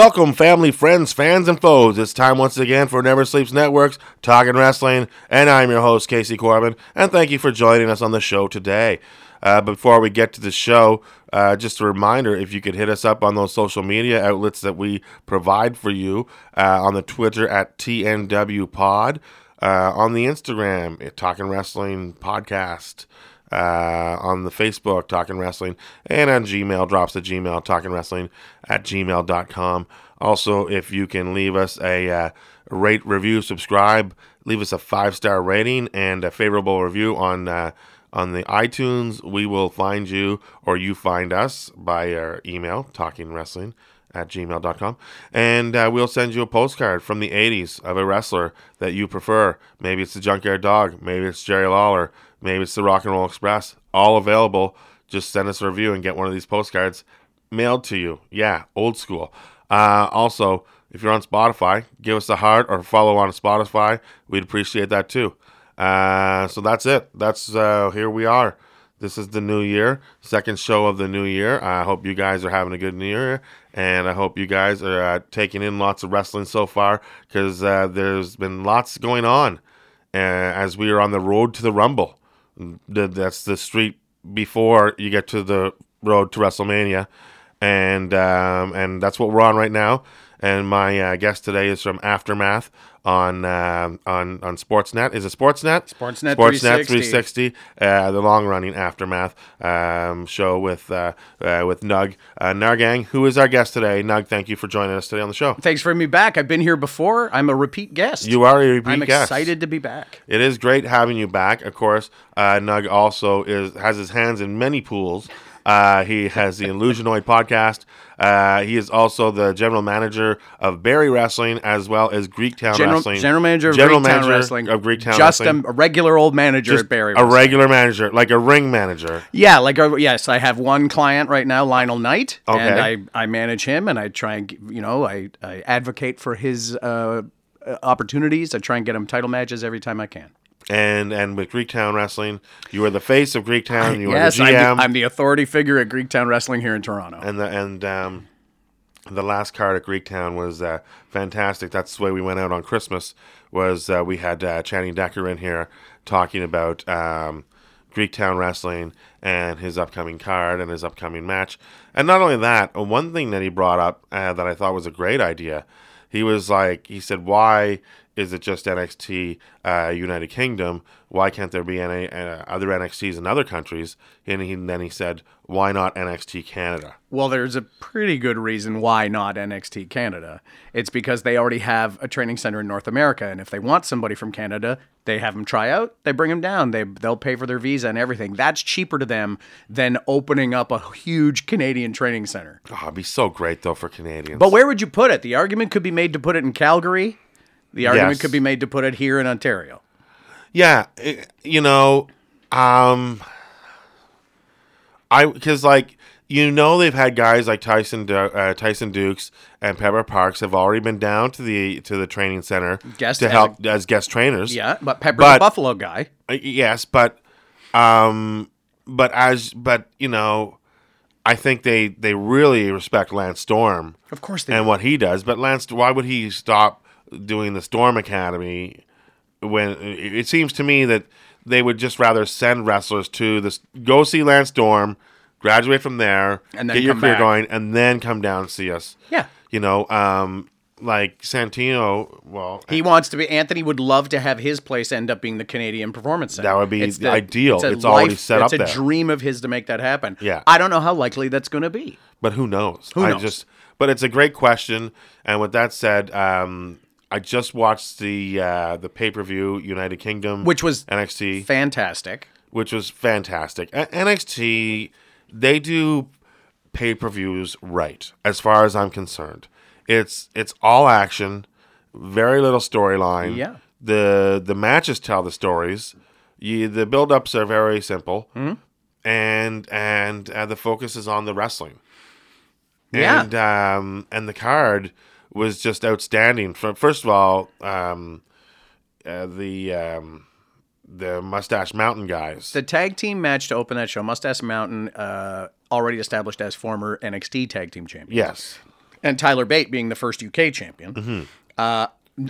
Welcome, family, friends, fans, and foes. It's time once again for Never Sleeps Networks, Talking Wrestling, and I'm your host, Casey Corbin, and thank you for joining us on the show today. Uh, before we get to the show, uh, just a reminder if you could hit us up on those social media outlets that we provide for you uh, on the Twitter at TNW Pod, uh, on the Instagram, at Talking Wrestling Podcast uh, on the Facebook, Talking Wrestling, and on Gmail, drops the Gmail, Talking Wrestling at gmail.com. Also, if you can leave us a uh, rate, review, subscribe, leave us a five star rating and a favorable review on uh, on the iTunes, we will find you or you find us by our email, Talking Wrestling at gmail.com. And uh, we'll send you a postcard from the 80s of a wrestler that you prefer. Maybe it's the Junkyard Dog, maybe it's Jerry Lawler, maybe it's the Rock and Roll Express. All available. Just send us a review and get one of these postcards mailed to you. Yeah, old school. Uh, also, if you're on Spotify, give us a heart or follow on Spotify. We'd appreciate that too. Uh, so that's it. That's uh, here we are. This is the new year, second show of the new year. I hope you guys are having a good new year, and I hope you guys are uh, taking in lots of wrestling so far because uh, there's been lots going on uh, as we are on the road to the Rumble. That's the street before you get to the road to WrestleMania, and um, and that's what we're on right now. And my uh, guest today is from Aftermath on um on on Sportsnet. Is it Sportsnet? Sportsnet Sportsnet 360. 360, uh, the long running Aftermath um, show with uh, uh, with Nug uh, Nahrgang, who is our guest today. Nug, thank you for joining us today on the show. Thanks for having me back. I've been here before. I'm a repeat guest. You are a repeat guest. I'm guest. excited to be back. It is great having you back. Of course, uh, Nug also is has his hands in many pools. Uh, he has the Illusionoid podcast. Uh, he is also the general manager of Barrie Wrestling as well as Greektown General, Wrestling. general manager of General Greektown manager Wrestling. of Greektown Just Wrestling. a, regular old manager Just at Barrie. a Wrestling. regular manager, like a ring manager. Yeah, like a, yes, I have one client right now, Lionel Knight, Okay. and I, I manage him, and I try and you know I, I advocate for his uh, uh, opportunities. I try and get him title matches every time I can. And and with Greektown Wrestling, you are the face of Greektown. You yes, are the I'm GM. the, I'm the authority figure at Greektown Wrestling here in Toronto. and the and um, the last card at Greektown was uh, fantastic. That's the way we went out on Christmas. Was uh, we had uh, Channing Decker in here talking about um, Greektown wrestling and his upcoming card and his upcoming match. And not only that, uh, one thing that he brought up uh, that I thought was a great idea. He was like, he said, why is it just NXT uh, United Kingdom? Why can't there be any uh, other NXTs in other countries? And he, then he said, why not NXT Canada? Well, there's a pretty good reason why not NXT Canada. It's because they already have a training center in North America, and if they want somebody from Canada, they have them try out, they bring them down, they they'll pay for their visa and everything. That's cheaper to them than opening up a huge Canadian training center. Oh, it'd be so great though for Canadians. But where would you put it? The argument could be made to put it in Calgary. The argument Yes. could be made to put it here in Ontario. yeah, eh, you know, um, I because like you know they've had guys like Tyson uh, Tyson Dukes and Pepper Parks have already been down to the to the training center Guest to as help as guest trainers. Yeah, but Pepper's But- a Buffalo guy. Uh, yes, but um, but as but you know, I think they they really respect Lance Storm. Of course they and do. what he does. But Lance, why would he stop doing the Storm Academy when it seems to me that they would just rather send wrestlers to this go see Lance Storm, graduate from there, And then get your career back. going, and then come down and see us. Yeah. You know, um, like Santino. Well, He wants to be. Anthony would love to have his place end up being the Canadian Performance Center. That would be the ideal. a It's already set up it's a there. dream of his to make that happen. Yeah. I don't know how likely that's going to be. but who knows? Who I knows? just, but it's a great question. And with that said, um, I just watched the uh, the pay per view United Kingdom, Which was NXT. Fantastic. which was fantastic. A- NXT, they do pay per views right, as far as I'm concerned. It's it's all action, very little storyline. Yeah. The the matches tell the stories. You, the build ups are very simple, Mm-hmm. and and uh, the focus is on the wrestling. Yeah. And um, and the card was just outstanding. Fir- First of all, um, uh, the um, the Mustache Mountain guys. The tag team match to open that show, Mustache Mountain, uh, already established as former NXT tag team champion, yes. and Tyler Bate being the first UK champion, Mm-hmm. uh,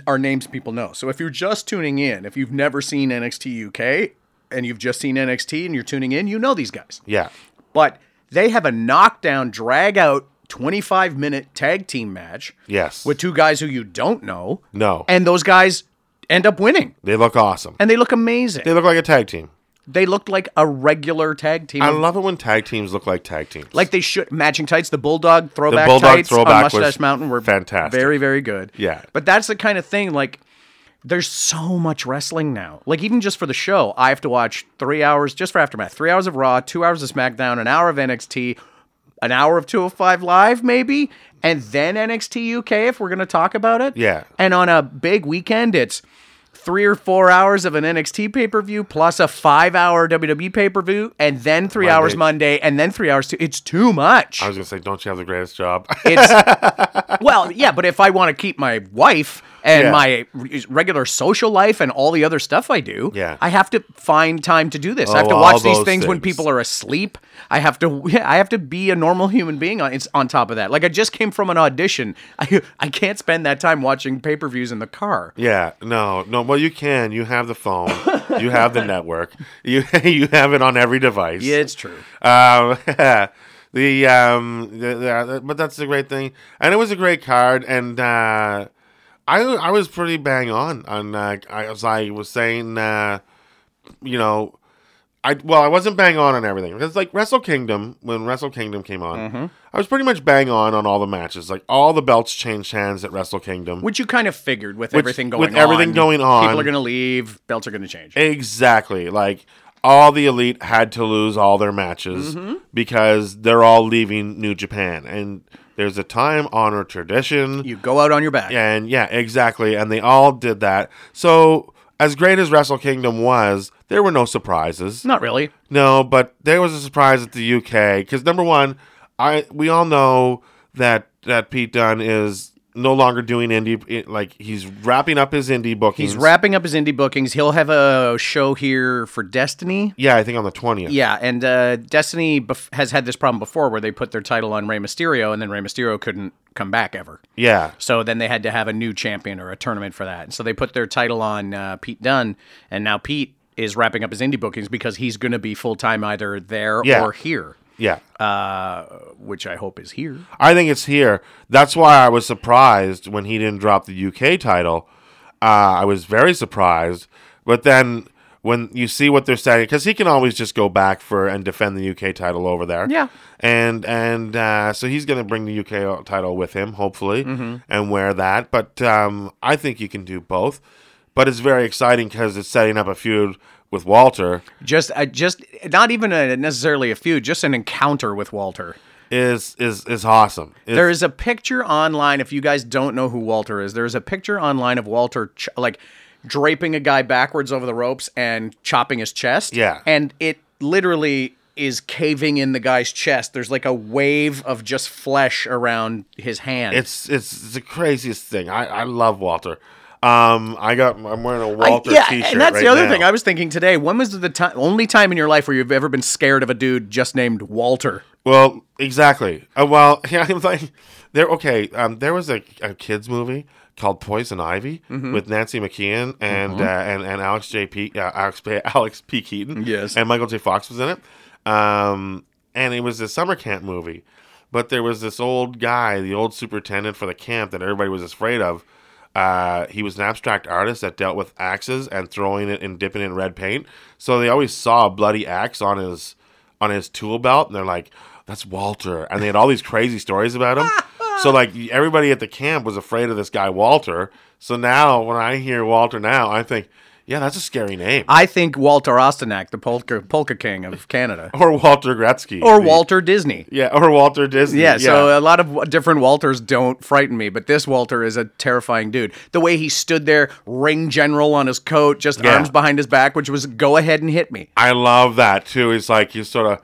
are names people know. So if you're just tuning in, if you've never seen NXT UK and you've just seen NXT and you're tuning in, you know these guys. Yeah. But they have a knockdown, drag out, 25 minute tag team match Yes. with two guys who you don't know. No. And those guys end up winning. They look awesome. And they look amazing. They look like a tag team. They looked like a regular tag team. I love it when tag teams look like tag teams. like they should matching tights. The bulldog throwback the Bulldog tights throwback on Mustache Mountain were fantastic. very very good. Yeah. but that's the kind of thing like. There's so much wrestling now. Like even just for the show, I have to watch three hours just for aftermath. Three hours of Raw, two hours of SmackDown, an hour of NXT, an hour of 205 Live, maybe, and then NXT UK if we're gonna talk about it. Yeah. And on a big weekend, it's three or four hours of an NXT pay per view plus a five hour WWE pay per view, and then three Monday. hours Monday, and then three hours. To, it's too much. I was gonna say, don't you have the greatest job? It's well, yeah, but if I want to keep my wife and Yeah. my regular social life and all the other stuff I do, Yeah. I have to find time to do this. I have Oh, to watch these those things, when people are asleep. I have to, I have to be a normal human being on on top of that. Like I just came from an audition. I I can't spend that time watching pay per views in the car. yeah. No. No. Well, you can. You have the phone. you have the network. You you have it on every device. Yeah, it's true. Um, the um, the, the, but that's the great thing, and it was a great card, and uh, I I was pretty bang on on uh, I, as I was saying, uh, you know, I well I wasn't bang on on everything because like Wrestle Kingdom when Wrestle Kingdom came on, Mm-hmm. I was pretty much bang on on all the matches, like all the belts changed hands at Wrestle Kingdom. Which you kind of figured with Which- everything going with on. everything going on. People are going to leave. Belts are going to change. Exactly. Like all the elite had to lose all their matches Mm-hmm. because they're all leaving New Japan. And there's a time honored tradition. you go out on your back. And yeah, exactly. And they all did that. So as great as Wrestle Kingdom was, there were no surprises. Not really. No, but there was a surprise at the UK because number one, I we all know that that Pete Dunne is no longer doing indie like he's wrapping up his indie bookings. He's wrapping up his indie bookings. He'll have a show here for Destiny. Yeah, I think on the twentieth. Yeah, and uh, Destiny bef- has had this problem before where they put their title on Rey Mysterio, and then Rey Mysterio couldn't come back ever. Yeah. So then they had to have a new champion or a tournament for that. And so they put their title on uh, Pete Dunne, and now Pete is wrapping up his indie bookings because he's going to be full time either there Yeah. or here, Yeah. uh, which I hope is here. I think it's here. That's why I was surprised when he didn't drop the UK title. Uh, I was very surprised. But then when you see what they're saying, because he can always just go back for and defend the UK title over there. Yeah. And and uh, so he's going to bring the UK title with him, hopefully, Mm-hmm. and wear that. But um, I think you can do both. But it's very exciting because it's setting up a feud with Walter. Just, uh, just not even a, necessarily a feud, just an encounter with Walter. Is is is awesome. It's- There is a picture online. If you guys don't know who Walter is, there is a picture online of Walter ch- like draping a guy backwards over the ropes and chopping his chest. Yeah. and it literally is caving in the guy's chest. There's like a wave of just flesh around his hand. It's it's, it's the craziest thing. I, I love Walter. Um, I got I'm wearing a Walter yeah, T-shirt. and that's right the other now. thing I was thinking today. When was the time, only time in your life where you've ever been scared of a dude just named Walter? Well, exactly. Uh, well, yeah, I'm like there. Okay, um, there was a, a kids movie called Poison Ivy Mm-hmm. with Nancy McKeon and uh, and and Alex J P uh, Alex P, Alex P Keaton. Yes. and Michael J Fox was in it. Um, and it was a summer camp movie, but there was this old guy, the old superintendent for the camp that everybody was afraid of. Uh, he was an abstract artist that dealt with axes and throwing it and dipping it in red paint. So they always saw a bloody axe on his on his tool belt, and they're like, "That's Walter." And they had all these crazy stories about him. so like everybody at the camp was afraid of this guy Walter. So now when I hear Walter now, I think, Yeah, that's a scary name. I think Walter Ostanek, the polka, polka king of Canada, or Walter Gretzky. or the- Walter Disney. Yeah, or Walter Disney. Yeah, so a lot of different Walters don't frighten me, but this Walter is a terrifying dude. The way he stood there, ring general on his coat, just Yeah. arms behind his back, which was go ahead and hit me. I love that too. He's like he's sort of,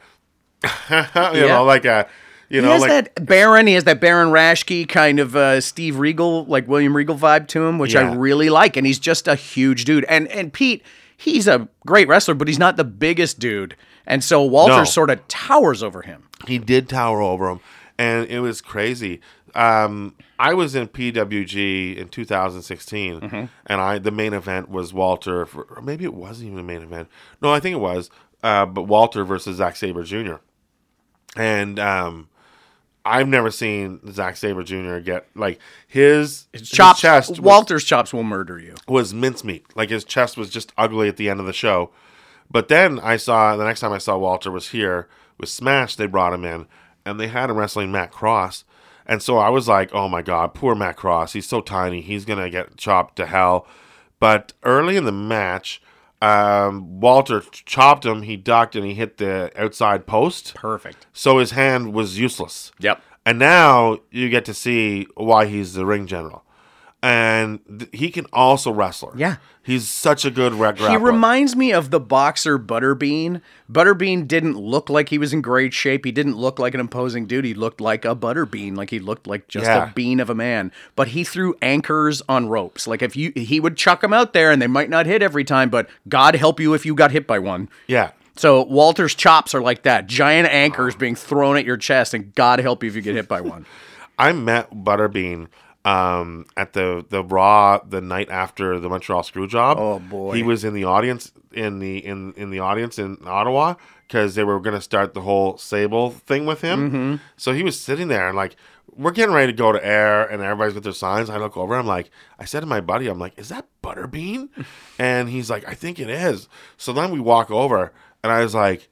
you Yeah. know, like a, you He has like that Baron. He has that Baron Raschke kind of uh, Steve Regal, like William Regal vibe to him, which Yeah. I really like. And he's just a huge dude. And and Pete, he's a great wrestler, but he's not the biggest dude. And so Walter No. sort of towers over him. he did tower over him, and it was crazy. Um, I was in PWG in 2016, Mm-hmm. and I the main event was Walter. For, or maybe it wasn't even the main event. No, I think it was. Uh, but Walter versus Zack Sabre Jr. And um, I've never seen Zack Sabre Jr. get like his, his Chops, chest. was- Walter's chops will murder you. was mincemeat. Like his chest was just ugly at the end of the show. But then I saw the next time I saw Walter was here with Smash. They brought him in and they had him wrestling Matt Cross. And so I was like, oh my god, poor Matt Cross. He's so tiny. He's gonna get chopped to hell. But early in the match, um, Walter chopped him. He ducked and he hit the outside post. Perfect. So his hand was useless. Yep. And now you get to see why he's the ring general. And th- he can also wrestle. Yeah. He's such a good reg- grappler. He reminds me of the boxer Butterbean. Butterbean didn't look like he was in great shape. He didn't look like an imposing dude. He looked like a Butterbean, like he looked like just Yeah. a bean of a man. But he threw anchors on ropes. Like if you, he would chuck them out there, and they might not hit every time. But God help you if you got hit by one. yeah. So Walter's chops are like that, giant anchors being thrown at your chest, and God help you if you get hit by one. I met Butterbean um, at the the Raw the night after the Montreal Screwjob. Oh, boy. He was in the audience in the in in the audience in Ottawa because they were going to start the whole Sable thing with him. Mm-hmm. So he was sitting there and like we're getting ready to go to air and everybody's with their signs. I look over. I'm like, I said to my buddy, I'm like, is that Butterbean? and he's like, I think it is. So then we walk over and I was like,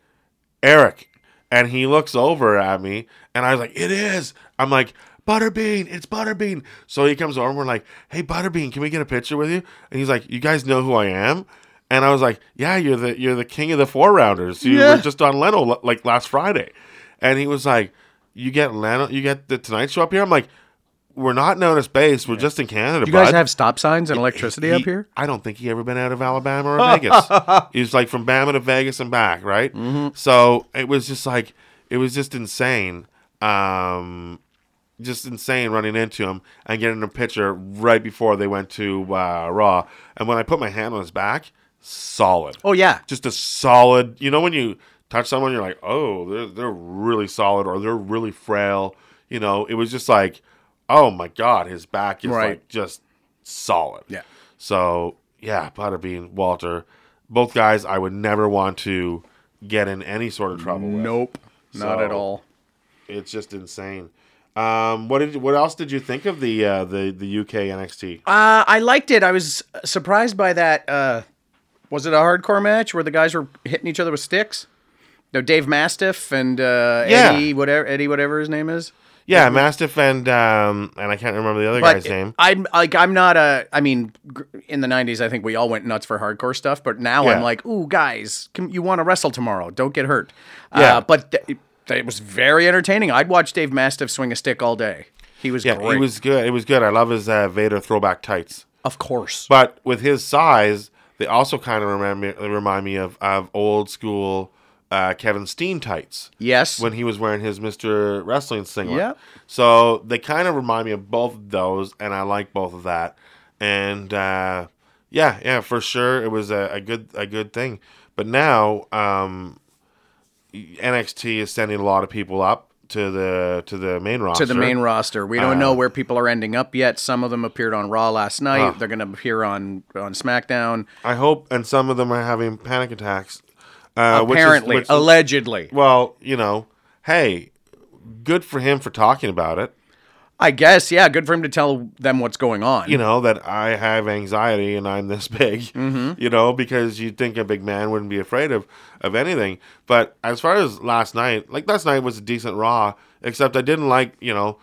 Eric. And he looks over at me and I was like, It is. I'm like, Butterbean, it's Butterbean. So he comes over and we're like, Hey Butterbean, can we get a picture with you? And he's like, You guys know who I am? And I was like, Yeah, you're the you're the king of the four rounders. You Yeah. were just on Leno like last Friday. And he was like, You get Leno you get the Tonight Show up here? I'm like, We're not known as space, we're just in Canada. You guys bud." have stop signs and electricity up He- here? I don't think he ever been out of Alabama or Vegas. he was like from Bama to Vegas and back, right? Mm-hmm. So it was just like it was just insane, um, just insane running into him and getting a picture right before they went to uh, Raw. And when I put my hand on his back, solid, Oh yeah, just a solid. You know when you touch someone, you're like, oh, they're they're really solid or they're really frail. You know, it was just like, oh my god, his back is Right. like just solid. Yeah. So yeah, Butterbean, Walter, both guys I would never want to get in any sort of trouble with. nope, not at all. It's just insane. Um, what did what else did you think of the uh, the the UK NXT? Uh, I liked it. I was surprised by that. Uh, was it a hardcore match where the guys were hitting each other with sticks? No, Dave Mastiff and uh, Yeah. Eddie, whatever Eddie, whatever his name is. Yeah, Mastiff and um, and I can't remember the other guy's name. I'm like I'm not a. I mean, in the '90s, I think we all went nuts for hardcore stuff. But now Yeah. I'm like, ooh, guys, can, you want to wrestle tomorrow? Don't get hurt. Yeah. Uh, but th- it, was very entertaining. I'd watch Dave Mastiff swing a stick all day. He was Yeah, great. it was good. It was good. I love his uh, Vader throwback tights. of course. But with his size, they also kind of remind me, remind me of, of old school uh, Kevin Steen tights yes. when he was wearing his Mr. Wrestling singlet. Yeah. So they kind of remind me of both of those, and I like both of that. And uh, yeah, yeah, for sure, it was a, a good a good thing. But now um, NXT is sending a lot of people up to the to the main roster. to the main roster. We don't know where people are ending up yet. Some of them appeared on Raw last night. Uh. They're going to appear on on SmackDown. I hope, and some of them are having panic attacks. Uh, which is- Apparently, which- allegedly. well, you know, hey, good for him for talking about it. I guess, yeah, good for him to tell them what's going on. You know that I have anxiety and I'm this big. Mm-hmm. You know because you'd think a big man wouldn't be afraid of of anything. But as far as last night, like last night was a decent Raw, except I didn't like. You know,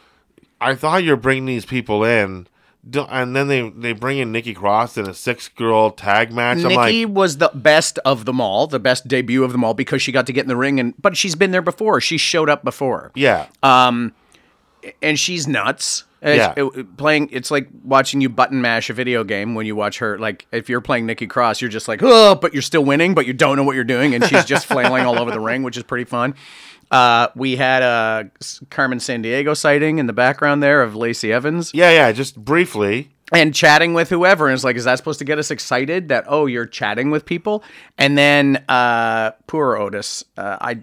I thought you're bringing these people in and then they they bring in Nikki Cross in a six girl tag match. I'm Nikki like, was the best of them all, the best debut of them all because she got to get in the ring and but she's been there before. She showed up before. yeah, And she's nuts. Yeah. it- playing it's like watching you button mash a video game when you watch her like if you're playing Nikki Cross, you're just like, "Oh, but you're still winning, but you don't know what you're doing." And she's just flailing all over the ring, which is pretty fun. Uh, we had a Carmen Sandiego sighting in the background there of Lacey Evans. yeah, yeah. Just briefly, and chatting with whoever and it's like is that supposed to get us excited that oh you're chatting with people and then uh poor otis uh, i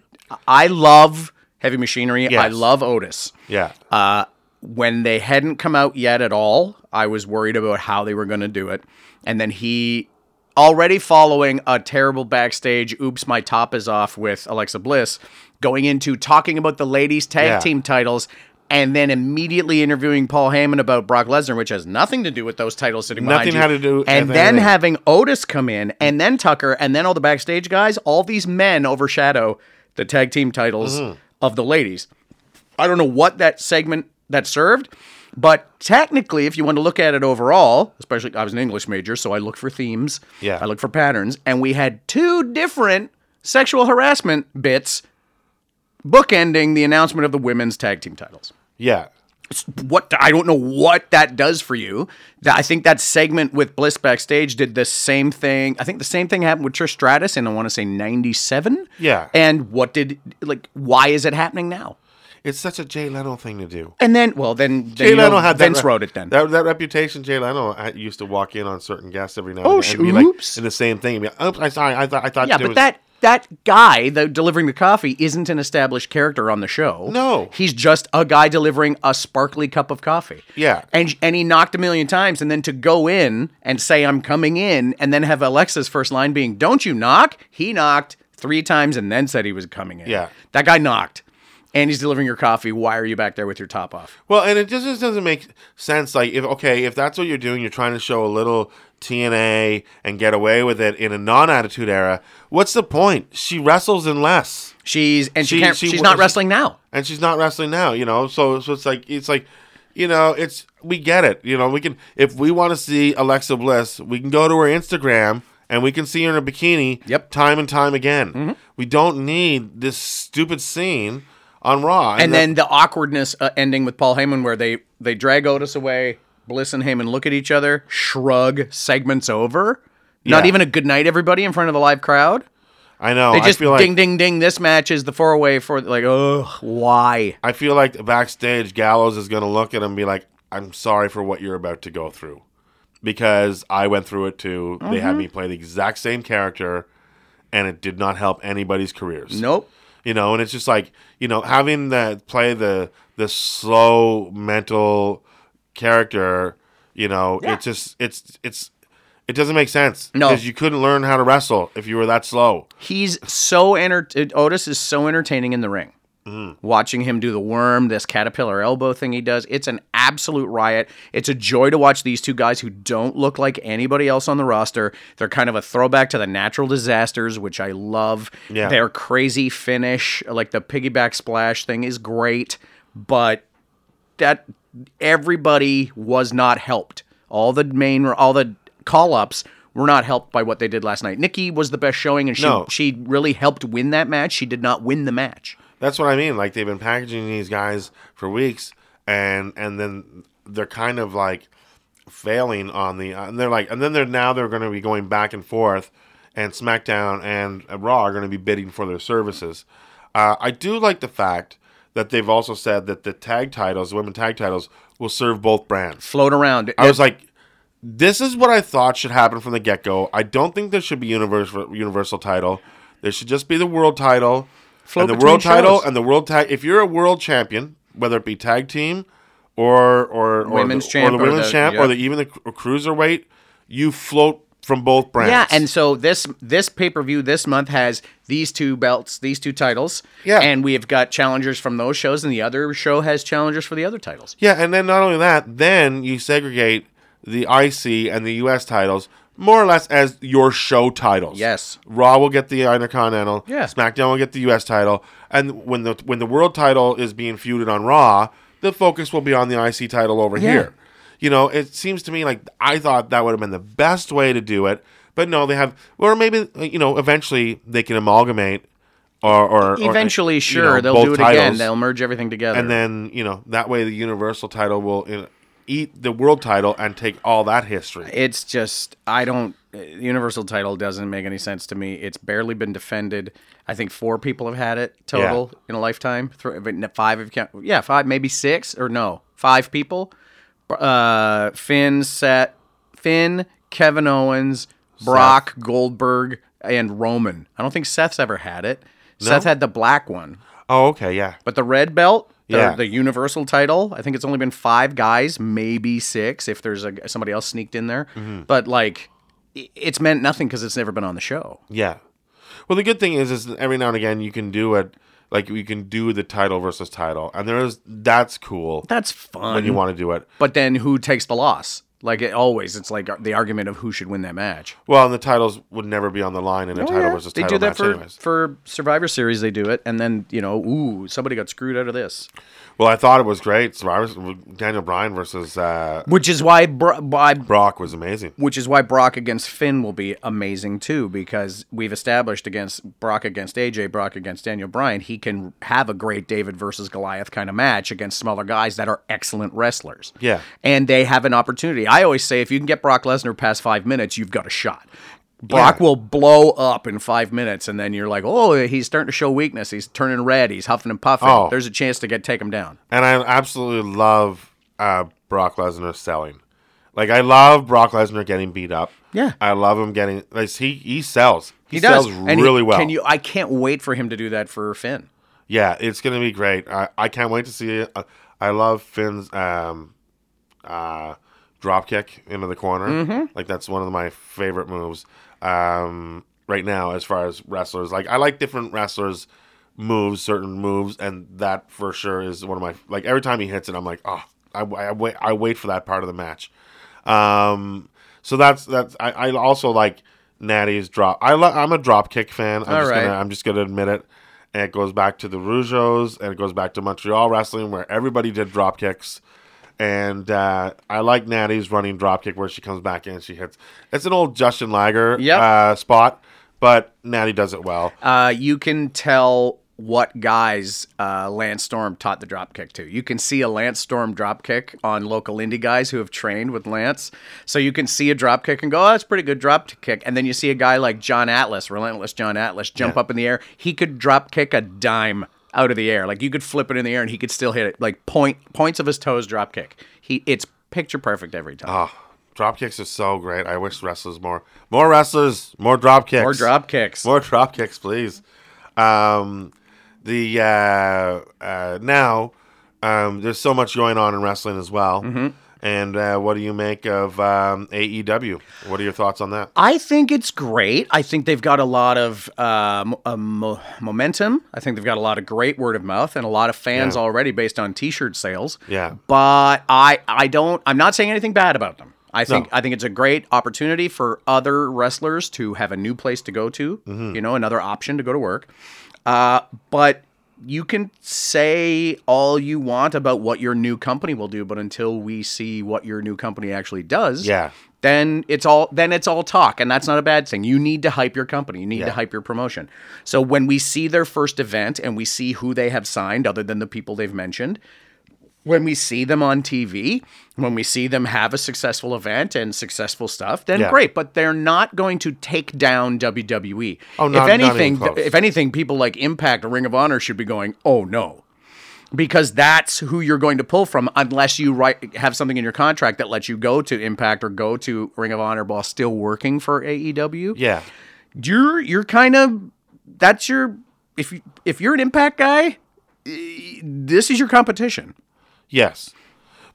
i love heavy machinery i love otis yeah, uh when they hadn't come out yet at all i was worried about how they were going to do it and then he already following a terrible backstage oops my top is off with alexa bliss going into talking about the ladies tag Yeah. team titles and then immediately interviewing Paul Heyman about Brock Lesnar, which has nothing to do with those titles sitting behind Nothing had to do- And then anything. having Otis come in, and then Tucker, and then all the backstage guys. All these men overshadow the tag team titles Mm-hmm. Of the ladies. I don't know what that segment that served, but technically, if you want to look at it overall, especially I was an English major, so I look for themes. Yeah. I look for patterns, and we had two different sexual harassment bits bookending the announcement of the women's tag team titles yeah. What I don't know what that does for you. That I think that segment with Bliss backstage did the same thing. I think the same thing happened with Trish Stratus in I want to say '97. Yeah. And what did like? Why is it happening now? It's such a Jay Leno thing to do. And then, well, then, then Jay you know, Leno had that Vince re- wrote it. Then that, that reputation. Jay Leno I used to walk in on certain guests every now Oh, and, then and be like in the same thing. and be like, Oops, I'm sorry. I thought I thought yeah, but was- that that guy, the delivering the coffee, isn't an established character on the show. No. he's just a guy delivering a sparkly cup of coffee. Yeah. and and he knocked a million times, and then to go in and say I'm coming in, and then have Alexa's first line being "Don't you knock?" He knocked three times and then said he was coming in. Yeah. that guy knocked, and he's delivering your coffee. Why are you back there with your top off? Well, and it just, just doesn't make sense. Like, if okay, if that's what you're doing, you're trying to show a little TNA and get away with it in a non-attitude era. What's the point? She wrestles in less, She's and she, She- can't. she she's not she- wrestling now. and she's not wrestling now. You know, so so it's like it's like, you know, it's we get it. You know, we can if we want to see Alexa Bliss, we can go to her Instagram and we can see her in a bikini. Yep. time and time again. Mm-hmm. We don't need this stupid scene on Raw. and that- then the awkwardness uh, ending with Paul Heyman, where they they drag Otis away, Bliss and Heyman look at each other, shrug, segments over. Not even a good night, everybody, in front of the live crowd. I know. They just I feel like ding, ding, ding. This match is the four way for like, oh, why? I feel like backstage Gallows is going to look at him and be like, "I'm sorry for what you're about to go through, because I went through it too. They Mm-hmm. had me play the exact same character, and it did not help anybody's careers. Nope. You know, and it's just like you know having that play the the slow mental character. You know, Yeah. it's just it's it's it doesn't make sense No. because you couldn't learn how to wrestle if you were that slow. He's so enter. Otis is so entertaining in the ring. Mm. Watching him do the worm, this caterpillar elbow thing he does, it's an absolute riot. It's a joy to watch these two guys who don't look like anybody else on the roster. They're kind of a throwback to the natural disasters, which I love. Yeah. Their crazy finish, like the piggyback splash thing, is great, but that everybody was not helped. All the main, all the call ups were not helped by what they did last night. Nikki was the best showing, and she No. she really helped win that match. She did not win the match. That's what I mean. Like they've been packaging these guys for weeks, and and then they're kind of like failing on the. And they're like, and then they're now they're going to be going back and forth, and SmackDown and Raw are going to be bidding for their services. Uh, I do like the fact that they've also said that the tag titles, the women tag titles, will serve both brands. Float around. I was like, this is what I thought should happen from the get go. I don't think there should be universal universal title. There should just be the world title, Float and the world title, and the world tag. If you're a world champion, whether it be tag team or or, or Women's the, champ or the or women's the- champ, yeah. or the, even the cru- cruiserweight, you float from both brands. yeah, and so this this pay per view this month has these two belts, these two titles. Yeah. and we have got challengers from those shows, and the other show has challengers for the other titles. Yeah, and then not only that, then you segregate the IC and the US titles more or less as your show titles. Yes. Raw will get the Intercontinental. Yeah. SmackDown will get the US title. And when the when the world title is being feuded on Raw, the focus will be on the IC title over here. you know, it seems to me like I thought that would have been the best way to do it, but no, they have, or maybe you know, eventually they can amalgamate, or or or, Eventually, you sure, know, they'll do it again. They'll merge everything together. and then you know that way the universal title will you eat the world title and take all that history. it's just I don't. The Universal title doesn't make any sense to me. It's barely been defended. I think four people have had it total in a lifetime. Three, five if count. Yeah, five, maybe six or no, five people. Uh, Finn, Seth, Finn, Kevin Owens, Brock, Goldberg, and Roman. I don't think Seth's ever had it. Seth had the black one. Oh, okay, yeah, But the red belt, the, Yeah. the universal title, I think it's only been five guys, maybe six if there's a, somebody else sneaked in there. Mm-hmm. But like, it's meant nothing because it's never been on the show. yeah. Well, the good thing is, is every now and again you can do it. Like you can do the title versus title, and there is that's cool That's fun. when you want to do it. But then who takes the loss? Like it always, it's like uh, the argument of who should win that match. Well, and the titles would never be on the line in a oh, title versus Oh, they do that match, for anyways. for Survivor Series. They do it, and then you know, ooh, somebody got screwed out of this. Well, I thought it was great. Survivor Daniel Bryan versus uh, Which is why, Bro- why Brock was amazing. which is why Brock against Finn will be amazing too, because we've established against Brock against AJ, Brock against Daniel Bryan, he can have a great David versus Goliath kind of match against smaller guys that are excellent wrestlers. Yeah. And they have an opportunity. I always say if you can get Brock Lesnar past five minutes, you've got a shot. Brock Yeah. will blow up in five minutes, and then you're like, oh, he's starting to show weakness. He's turning red. He's huffing and puffing. Oh. There's a chance to get take him down. And I absolutely love uh, Brock Lesnar selling. Like I love Brock Lesnar getting beat up. Yeah. I love him getting like he he sells. He, He does sells And he- really well. Can you? I can't wait for him to do that for Finn. Yeah, it's gonna be great. I, I can't wait to see it. I, I love Finn's um, uh, drop kick into the corner. Mm-hmm. Like that's one of my favorite moves um, right now as far as wrestlers. Like I like different wrestlers moves, certain moves, and that for sure is one of my like every time he hits it, I'm like, oh, I, I wait, I wait for that part of the match. Um, so that's that's I, I also like Natty's drop. I lo- I'm a drop kick fan. I'm All just right. gonna I'm just gonna admit it. And it goes back to the Rougeaus and it goes back to Montreal wrestling where everybody did drop kicks. And uh, I like Natty's running drop kick where she comes back in, she hits. It's an old Jushin Liger Yep. uh, spot, but Natty does it well. uh, you can tell what guys uh, Lance Storm taught the drop kick to. You can see a Lance Storm drop kick on local indie guys who have trained with Lance. So you can see a drop kick and go, oh, that's a pretty good drop kick. And then you see a guy like John Atlas, relentless John Atlas, jump Yeah. up in the air. He could drop kick a dime out of the air. Like you could flip it in the air and he could still hit it. Like point points of his toes drop kick. He it's picture perfect every time. Oh, drop kicks are so great. I wish wrestlers more, more wrestlers, more drop kicks, More drop kicks. more drop kicks, please. Um, the uh, uh, now um, there's so much going on in wrestling as well. Mm-hmm. And uh, what do you make of um, AEW? What are your thoughts on that? I think it's great. I think they've got a lot of uh, mo- uh, mo- momentum. I think they've got a lot of great word of mouth and a lot of fans Yeah. already based on T-shirt sales. Yeah. But I, I don't. I'm not saying anything bad about them. I think No. I think it's a great opportunity for other wrestlers to have a new place to go to. Mm-hmm. You know, another option to go to work. Uh, but you can say all you want about what your new company will do, but until we see what your new company actually does, Yeah. then it's all then it's all talk, and that's not a bad thing. You need to hype your company. You need Yeah. to hype your promotion. So when we see their first event and we see who they have signed, other than the people they've mentioned, when we see them on TV, when we see them have a successful event and successful stuff, then Yeah. great. But they're not going to take down WWE. Oh, not- if anything, if anything, people like Impact or Ring of Honor should be going, "Oh no." Because that's who you're going to pull from, unless you write have something in your contract that lets you go to Impact or go to Ring of Honor while still working for AEW Yeah. you're you're kind of that's your if you if you're an impact guy this is your competition Yes.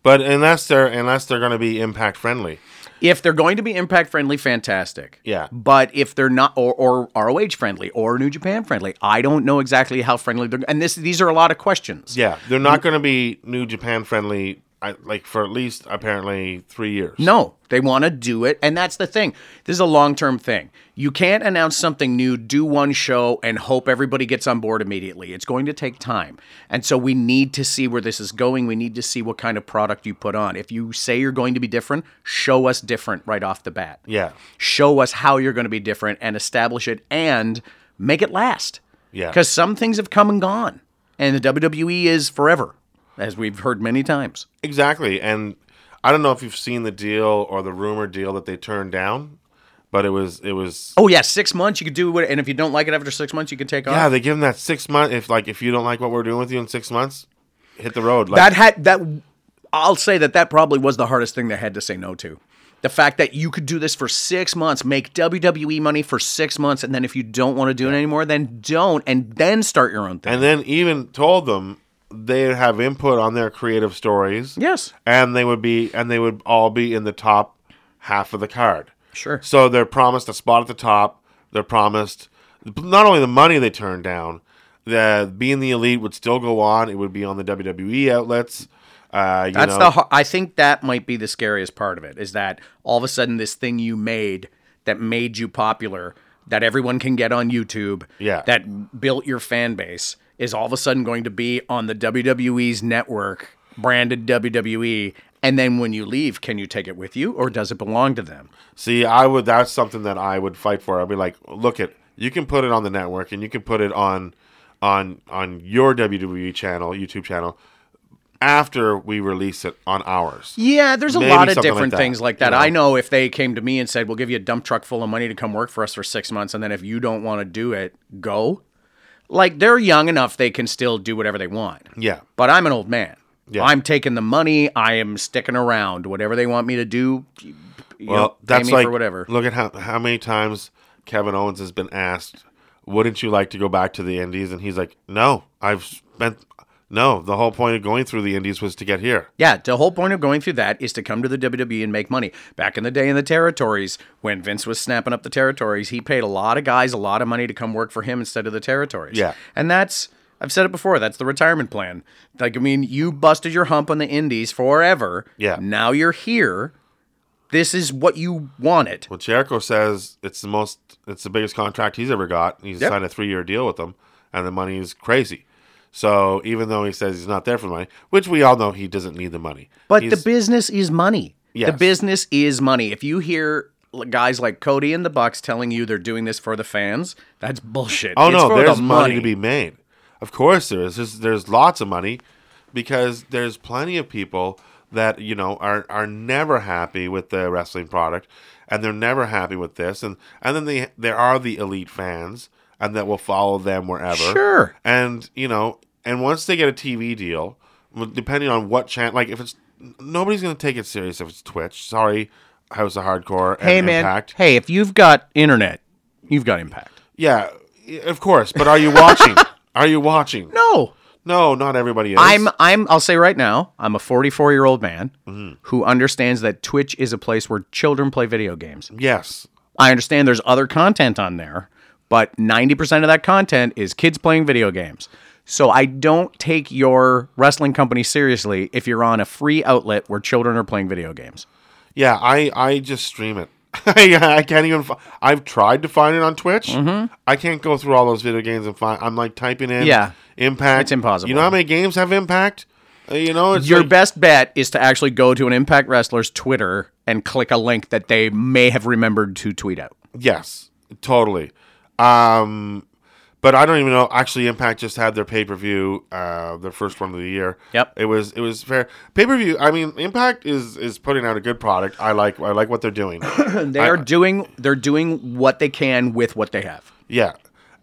But unless they're unless they're going to be impact friendly. if they're going to be impact friendly fantastic Yeah. but if they're not or, or roh friendly or new japan friendly i don't know exactly how friendly they're and this these are a lot of questions Yeah, they're not going to be New Japan friendly I, like for at least apparently three years. No, they want to do it. And that's the thing. This is a long term thing. You can't announce something new, do one show, and hope everybody gets on board immediately. It's going to take time. And so we need to see where this is going. We need to see what kind of product you put on. If you say you're going to be different, show us different right off the bat. Yeah. Show us how you're going to be different and establish it and make it last. Yeah. Because some things have come and gone. And the WWE is forever, as we've heard many times. Exactly. And I don't know if you've seen the deal or the rumor deal that they turned down, but it was it was Oh yeah, six months you could do it, and if you don't like it after six months, you can take off. yeah they give them that six month if like if you don't like what we're doing with you in six months, hit the road. Like, that had that. I'll say that that probably was the hardest thing they had to say no to. The fact that you could do this for six months, make WWE money for six months, and then if you don't want to do it anymore, then don't, and then start your own thing. and then even told them they'd have input on their creative stories. yes, and they would be and they would all be in the top half of the card. sure. So they're promised a spot at the top. They're promised not only the money they turned down, the being the elite would still go on. It would be on the WWE outlets. Uh, you That's know, the. I think that might be the scariest part of it. Is that all of a sudden this thing you made that made you popular, that everyone can get on YouTube, Yeah. that built your fan base, is all of a sudden going to be on the WWE's network, branded WWE. And then when you leave, can you take it with you, or does it belong to them? See, I would. That's something that I would fight for. I'd be like, look at you can put it on the network and you can put it on on on your WWE channel, YouTube channel, after we release it on ours. Yeah, there's a Maybe lot of like different that, things like you that. know? I know if they came to me and said, "We'll give you a dump truck full of money to come work for us for six months, and then if you don't want to do it, go." Like they're young enough, they can still do whatever they want. Yeah, But I'm an old man. Yeah. I'm taking the money. I am sticking around. Whatever they want me to do, you well, know, pay that's me like for whatever. Look at how how many times Kevin Owens has been asked, "Wouldn't you like to go back to the Indies?" And he's like, "No, I've spent." No, the whole point of going through the Indies was to get here. Yeah, the whole point of going through that is to come to the WWE and make money. Back in the day in the territories, when Vince was snapping up the territories, he paid a lot of guys a lot of money to come work for him instead of the territories. Yeah. And that's I've said it before, that's the retirement plan. Like I mean, you busted your hump on the indies forever. Yeah. Now you're here. This is what you wanted. Well, Jericho says it's the most, it's the biggest contract he's ever got. He's Yep. signed a three year deal with them, and the money is crazy. So even though he says he's not there for the money, which we all know he doesn't need the money, But He's- the business is money. Yes. The business is money. If you hear guys like Cody and the Bucks telling you they're doing this for the fans, that's bullshit. Oh It's no, for there's the money. to be made. Of course there is. There's, there's lots of money because there's plenty of people that you know are are never happy with the wrestling product, and they're never happy with this, and and then they there are the elite fans, and that will follow them wherever. Sure. And you know, and once they get a TV deal, depending on what channel, like if it's nobody's gonna take it serious if it's Twitch. Sorry, House of Hardcore. And Hey man, Impact. hey, if you've got internet, you've got impact. Yeah, of course. But are you watching? are you watching? No. No, not everybody is. I'm I'm I'll say right now, I'm a 44-year-old man Mm-hmm. who understands that Twitch is a place where children play video games. yes. I understand there's other content on there, but 90% of that content is kids playing video games. So I don't take your wrestling company seriously if you're on a free outlet where children are playing video games. Yeah, I I just stream it. I can't even. Fi- I've tried to find it on Twitch. I can't go through all those video games and find. I'm like typing in. Mm-hmm. Yeah. Impact. It's impossible. You know how many games have Impact? Uh, you know, it's Your like- best bet is to actually go to an Impact Wrestler's Twitter and click a link that they may have remembered to tweet out. Yes, totally. Um, but I don't even know. Actually, Impact just had their pay per view, uh, their first one of the year. Yep. It was it was fair pay per view. I mean, Impact is is putting out a good product. I like I like what they're doing. They are doing they're doing what they can with what they have. yeah,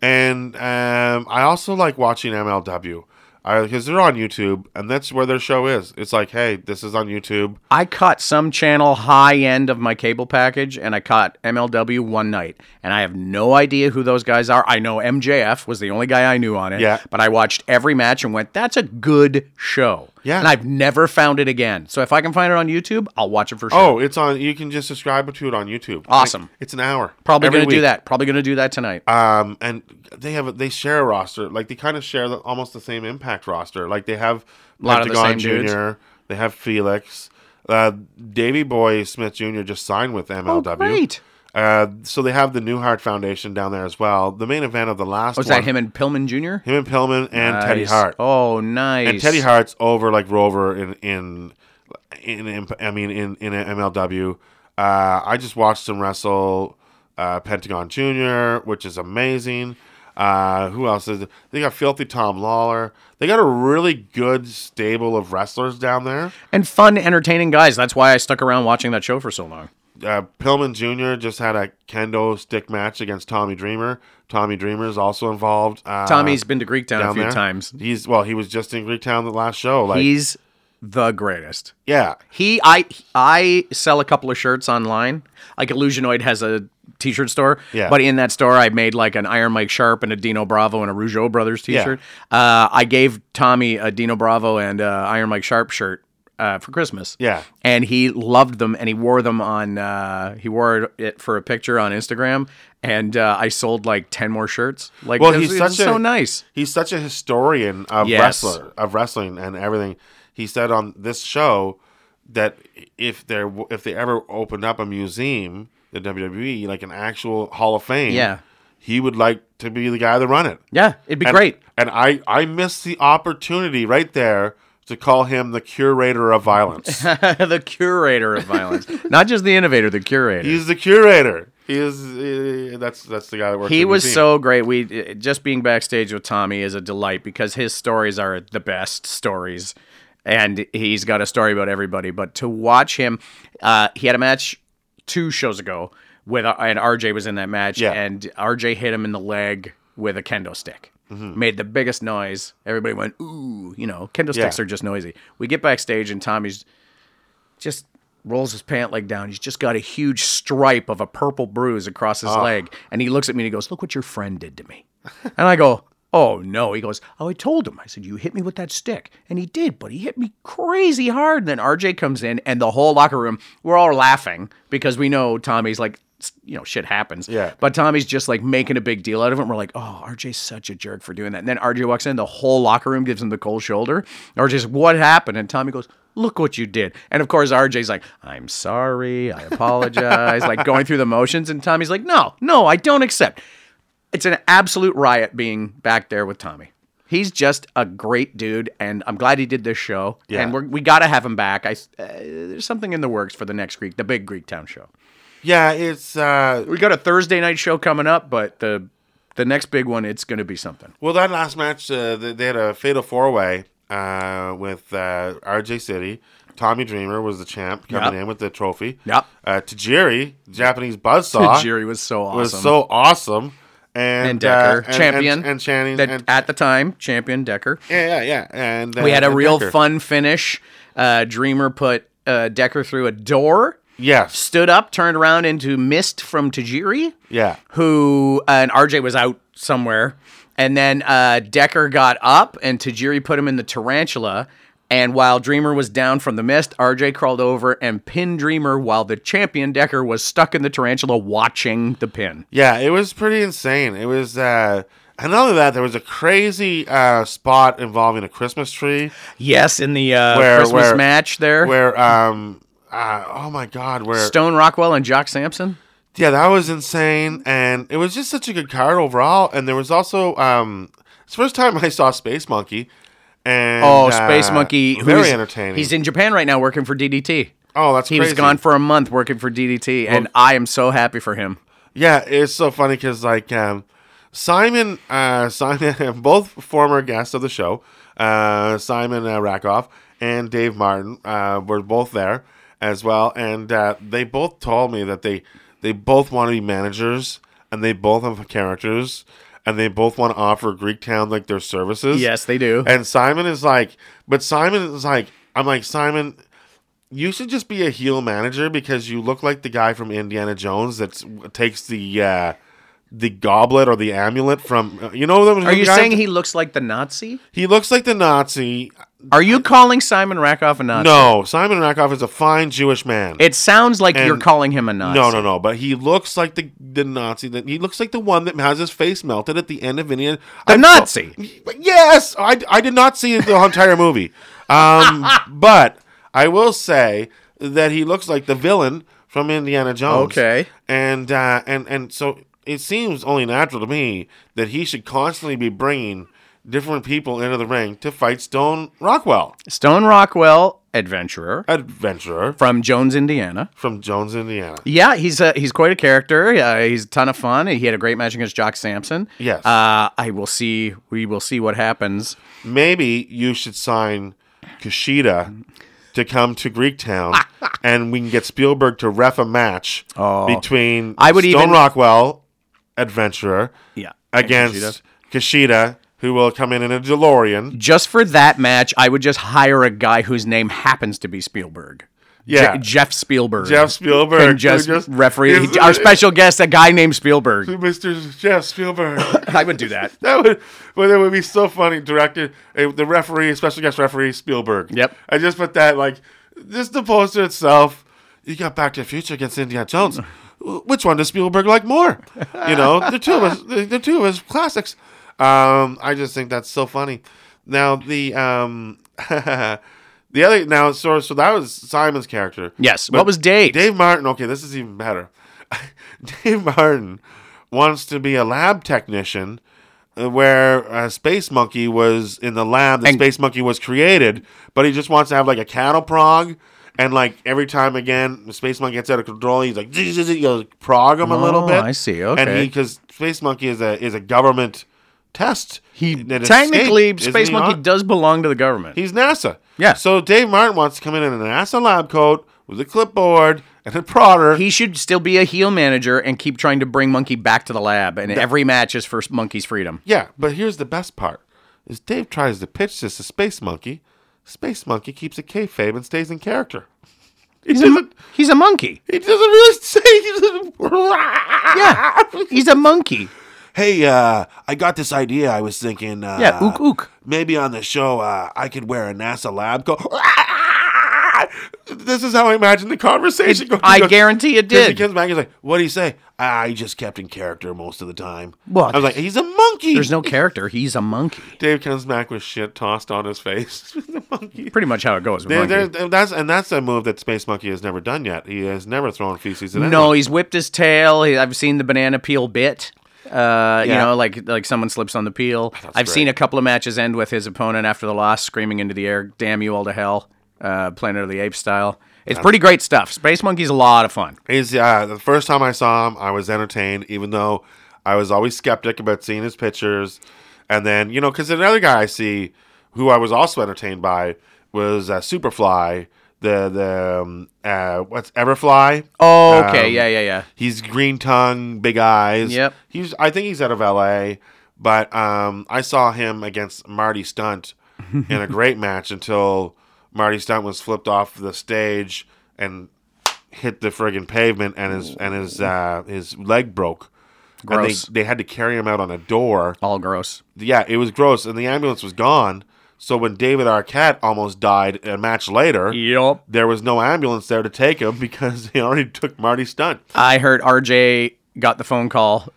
and um, I also like watching MLW because they're on YouTube, and that's where their show is. It's like, hey, this is on YouTube. I caught some channel high end of my cable package and I caught MLW one night. And I have no idea who those guys are. I know MJF was the only guy I knew on it. Yeah. But I watched every match and went, that's a good show. Yeah. And I've never found it again. So if I can find it on YouTube, I'll watch it for sure. Oh, it's on. You can just subscribe to it on YouTube. Awesome. Like, it's an hour. Probably going to do that. Probably going to do that tonight. Um, and they have a, they share a roster. Like they kind of share the, almost the same Impact roster. Like they have Lot of the Pentagon dudes. Junior. They have Felix. Uh, Davy Boy Smith Jr. just signed with MLW. Oh, great. Uh, so they have the New Hart Foundation down there as well. The main event of the last Was one, that him and Pillman Jr.? him and Pillman and Teddy Hart. Oh, nice. And Teddy Hart's over like Rover in in in, in I mean in in MLW. Uh, I just watched him wrestle uh, Pentagon Jr., which is amazing. Uh, who else is? They got Filthy Tom Lawler. They got a really good stable of wrestlers down there. and fun, entertaining guys. That's why I stuck around watching that show for so long. Uh, Pillman Jr. just had a kendo stick match against Tommy Dreamer. Tommy Dreamer is also involved. Uh, Tommy's been to Greektown a few there. times. He's well, he was just in Greektown the last show. Like, He's the greatest. yeah, He, I, I sell a couple of shirts online. Like Illusionoid has a t-shirt store. Yeah. But in that store, I made like an Iron Mike Sharpe and a Dino Bravo and a Rougeau Brothers t-shirt. Uh, I gave Tommy a Dino Bravo and uh, Iron Mike Sharpe shirt uh, for Christmas. Yeah. And he loved them, and he wore them on. Uh, he wore it for a picture on Instagram, and uh, I sold like ten more shirts. Like, Well, he's such a- so nice. he's such a historian of Yes. wrestler of wrestling and everything. He said on this show that if there if they ever opened up a museum, the WWE, like an actual Hall of Fame, Yeah. he would like to be the guy to run it. Yeah, it'd be And- great. And I I missed the opportunity right there to call him the curator of violence. the curator of violence, not just the innovator, the curator. He's the curator. He is. Uh, that's that's the guy that works. he was museum. so great. We uh, just being backstage with Tommy is a delight because his stories are the best stories, and he's got a story about everybody. But to watch him, uh, he had a match two shows ago with uh, and RJ was in that match, Yeah. and RJ hit him in the leg with a kendo stick. Mm-hmm. Made the biggest noise. Everybody went ooh. You know, kendo sticks Yeah. are just noisy. We get backstage and Tommy's just rolls his pant leg down. He's just got a huge stripe of a purple bruise across his Ah. leg. And he looks at me and he goes, Look what your friend did to me. and I go, Oh no. He goes, Oh, I told him. I said, You hit me with that stick. And he did, but he hit me crazy hard. And then RJ comes in and the whole locker room, we're all laughing because we know Tommy's like, you know, shit happens. Yeah. But Tommy's just like making a big deal out of it. And we're like, oh, RJ's such a jerk for doing that. And then RJ walks in, the whole locker room gives him the cold shoulder. RJ's, what happened? And Tommy goes, look what you did. And of course, RJ's like, I'm sorry. I apologize. like going through the motions. And Tommy's like, no, no, I don't accept. It's an absolute riot being back there with Tommy. He's just a great dude, and I'm glad he did this show. Yeah. And we're, we got to have him back. I, uh, there's something in the works for the next Greek, the big Greek Town show. Yeah, it's uh, We got a Thursday night show coming up, but the the next big one, it's going to be something. Well, that last match, uh, they had a fatal four way uh, with uh, RJ City. Tommy Dreamer was the champ coming Yep. in with the trophy. Yep. Uh, Tajiri, Japanese buzzsaw, Jerry was so awesome. was so awesome. And, and Decker, uh, and- champion, and, and Channing, that and, at the time, champion Decker. yeah, yeah, yeah. And uh, We had a real Decker. fun finish. Uh, Dreamer put uh, Decker through a door, Yes, stood up, turned around into Mist from Tajiri. yeah, who uh, and RJ was out somewhere, and then uh, Decker got up and Tajiri put him in the tarantula. And while Dreamer was down from the mist, RJ crawled over and pinned Dreamer while the champion Decker was stuck in the tarantula watching the pin. yeah. It was pretty insane. It was. Uh, and not only that, there was a crazy uh, spot involving a Christmas tree Yes, in the uh, Where- Christmas where- match there, where, um, uh, oh my God, where Stone Rockwell and Jock Sampson. Yeah, that was insane, and it was just such a good card overall. And there was also um, it's the first time I saw Space Monkey, and Oh, uh, Space Monkey, very entertaining. He's in Japan right now working for DDT. oh, that's He crazy. was gone for a month working for DDT, and I am so happy for him. Yeah, it's so funny because like um, Simon, uh, Simon, both former guests of the show, uh, Simon uh, Rakoff and Dave Martin uh, were both there as well, and uh, they both told me that they they both want to be managers and they both have characters and they both want to offer Greektown like their services. Yes, they do. And Simon is like, but Simon is like, I'm like Simon. You should just be a heel manager because you look like the guy from Indiana Jones that takes the uh, the goblet or the amulet from you know. Are you saying he looks like the Nazi? he looks like the Nazi? Are you calling Simon Rakoff a Nazi? No, Simon Rakoff is a fine Jewish man. It sounds like you're calling him a Nazi. no, no, no. But he looks like the the Nazi. That he looks like the one that has his face melted at the end of Indiana. The Nazi. Yes, I, I did not see the entire movie, um, but I will say that he looks like the villain from Indiana Jones. Okay. and uh, and and so it seems only natural to me that he should constantly be bringing different people into the ring to fight Stone Rockwell, Stone Rockwell, adventurer adventurer from Jones, Indiana. from Jones, Indiana. Yeah, he's a, he's quite a character. Uh, he's a ton of fun. He had a great match against Jock Sampson. Yes. Uh, I will see. We will see what happens. Maybe you should sign Kushida to come to Greektown, and we can get Spielberg to ref a match between Oh. I would Stone even- Rockwell, adventurer, Yeah. against Kushida, who will come in in a DeLorean. Just for that match, I would just hire a guy whose name happens to be Spielberg. Yeah. Je- Jeff Spielberg. Jeff Spielberg, Can just, just- referee. is- our special guest, a guy named Spielberg. Mr. Jeff Spielberg. I would do that. That would, well, that would be so funny. Directed uh, the referee, special guest referee Spielberg. Yep. I just put that like just the poster itself. You got Back to the Future against Indiana Jones. Which one does Spielberg like more? You know, the two of us, the, the two of us classics. Um, I just think that's so funny. Now the um, the other now so so that was Simon's character. Yes. But what was Dave? Dave Martin. Okay, this is even better. Dave Martin wants to be a lab technician, uh, where uh, Space Monkey was in the lab. The And- Space Monkey was created, but he just wants to have like a cattle prog. And like every time again, the Space Monkey gets out of control. He's like, zzz, you'll prog him a little Oh, bit. I see, Okay. And he because Space Monkey is a is a government test. He that technically escaped, Space Monkey not? does belong to the government. He's NASA. Yeah. So Dave Martin wants to come in in a NASA lab coat with a clipboard and a prodder. he should still be a heel manager and keep trying to bring Monkey back to the lab. And every match is for Monkey's freedom. yeah, but here's the best part: is Dave tries to pitch this to Space Monkey. Space Monkey keeps a kayfabe and stays in character. He He's a, he's a monkey. He doesn't really say. He doesn't, Yeah, he's a monkey. Hey, uh, I got this idea. I was thinking. Uh, Yeah, ook ook. Maybe on the show, uh, I could wear a NASA lab coat. This is how I imagine the conversation going. I guarantee it 'Cause He did. comes back. He's like, "What do you say?" "Ah, I just kept in character most of the time. What? I was like, "He's a monkey." There's no character. He's a monkey. Dave comes back with shit tossed on his face. the monkey. Pretty much how it goes. There, there, that's and that's a move that Space Monkey has never done yet. He has never thrown feces at No, anyone. he's whipped his tail. He, I've seen the banana peel bit. Uh, You know, like like someone slips on the peel. I've great. seen a couple of matches end with his opponent after the loss screaming into the air, "Damn you all to hell!" Uh, Planet of the Apes style. It's pretty great stuff. Space Monkey's a lot of fun. He's uh, the first time I saw him, I was entertained, even though I was always skeptic about seeing his pictures. And then you know, because another guy I see who I was also entertained by was uh, Superfly, the the um, uh, what's Everfly. Oh, okay, Um, yeah, yeah, yeah. He's green tongue, big eyes. Yep. He's I think he's out of L.A. But um, I saw him against Marty Stunt in a great match until Marty Stunt was flipped off the stage and hit the friggin' pavement and his and his uh, his leg broke. Gross. And they, they had to carry him out on a door. All gross. Yeah, it was gross, and the ambulance was gone. So when David Arquette almost died a match later, Yup. there was no ambulance there to take him because he already took Marty Stunt. I heard RJ got the phone call.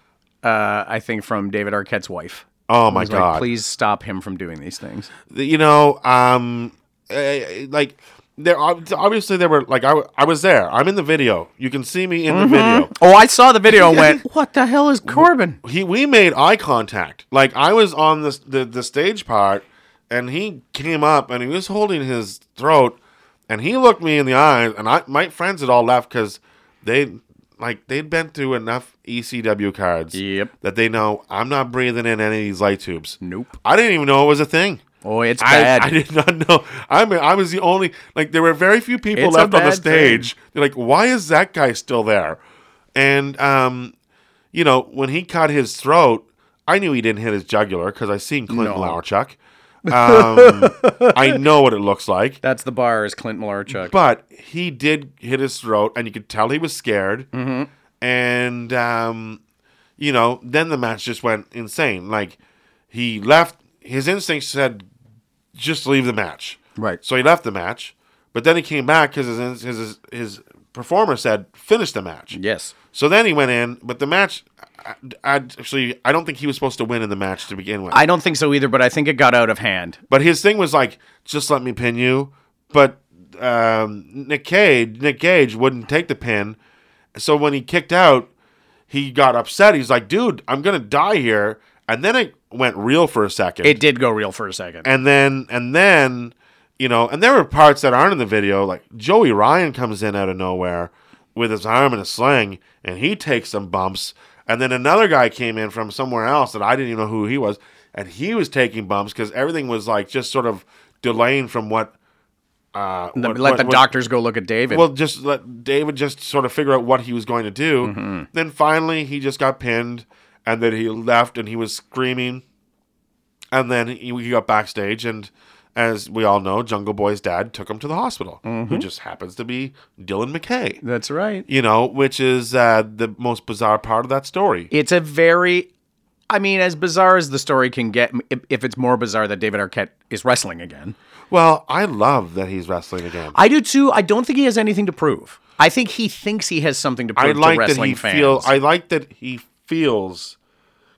Uh, I think from David Arquette's wife. Oh my god! like, please stop him from doing these things. you know, um, eh, like there obviously there were like I, I was there. I'm in the video. You can see me in the video. Oh, I saw the video and went, "What the hell is Corbin?" He we made eye contact. Like I was on the the, the stage part, and he came up and he was holding his throat, and he looked me in the eyes, and I my friends had all left because they like they'd been through enough ECW cards. Yep. That they know I'm not breathing in any of these light tubes. Nope. I didn't even know it was a thing. Oh, it's I, bad. I did not know. I mean, I was the only like there were very few people It's left on the stage. They're like, why is that guy still there? And um, you know, when he cut his throat, I knew he didn't hit his jugular because I seen Clint No. Malarchuk. Um, I know what it looks like, That's the bar is Clint Malarchuk. but he did hit his throat, and you could tell he was scared. Mm-hmm. And um, you know, then the match just went insane. Like he left. His instincts said, just leave the match. Right. So he left the match, but then he came back because his, his his performer said finish the match. yes. So then he went in, but the match, I, I, actually, I don't think he was supposed to win in the match to begin with. I don't think so either, but I think it got out of hand. but his thing was like, just let me pin you. But um, Nick Cage, Nick Gage wouldn't take the pin. So when he kicked out, he got upset. He's like, "Dude, I'm gonna die here." And then it went real for a second. It did go real for a second. and then and then you know, and there were parts that aren't in the video. Like Joey Ryan comes in out of nowhere with his arm in a sling, and he takes some bumps. And then another guy came in from somewhere else that I didn't even know who he was, and he was taking bumps because everything was like just sort of delaying from what. Uh, The- what- let what- the what- doctors go look at David. well, just let David just sort of figure out what he was going to do. Mm-hmm. Then finally, he just got pinned, and then he left, and he was screaming. And then he, he got backstage, and as we all know, Jungle Boy's dad took him to the hospital, Mm-hmm. who just happens to be Dylan McKay. That's right. You know, which is uh, the most bizarre part of that story. It's a very, I mean, as bizarre as the story can get, if, if it's more bizarre that David Arquette is wrestling again. Well, I love that he's wrestling again. I do too. I don't think he has anything to prove. I think he thinks he has something to prove I like to that he fans. feel. I like that he feels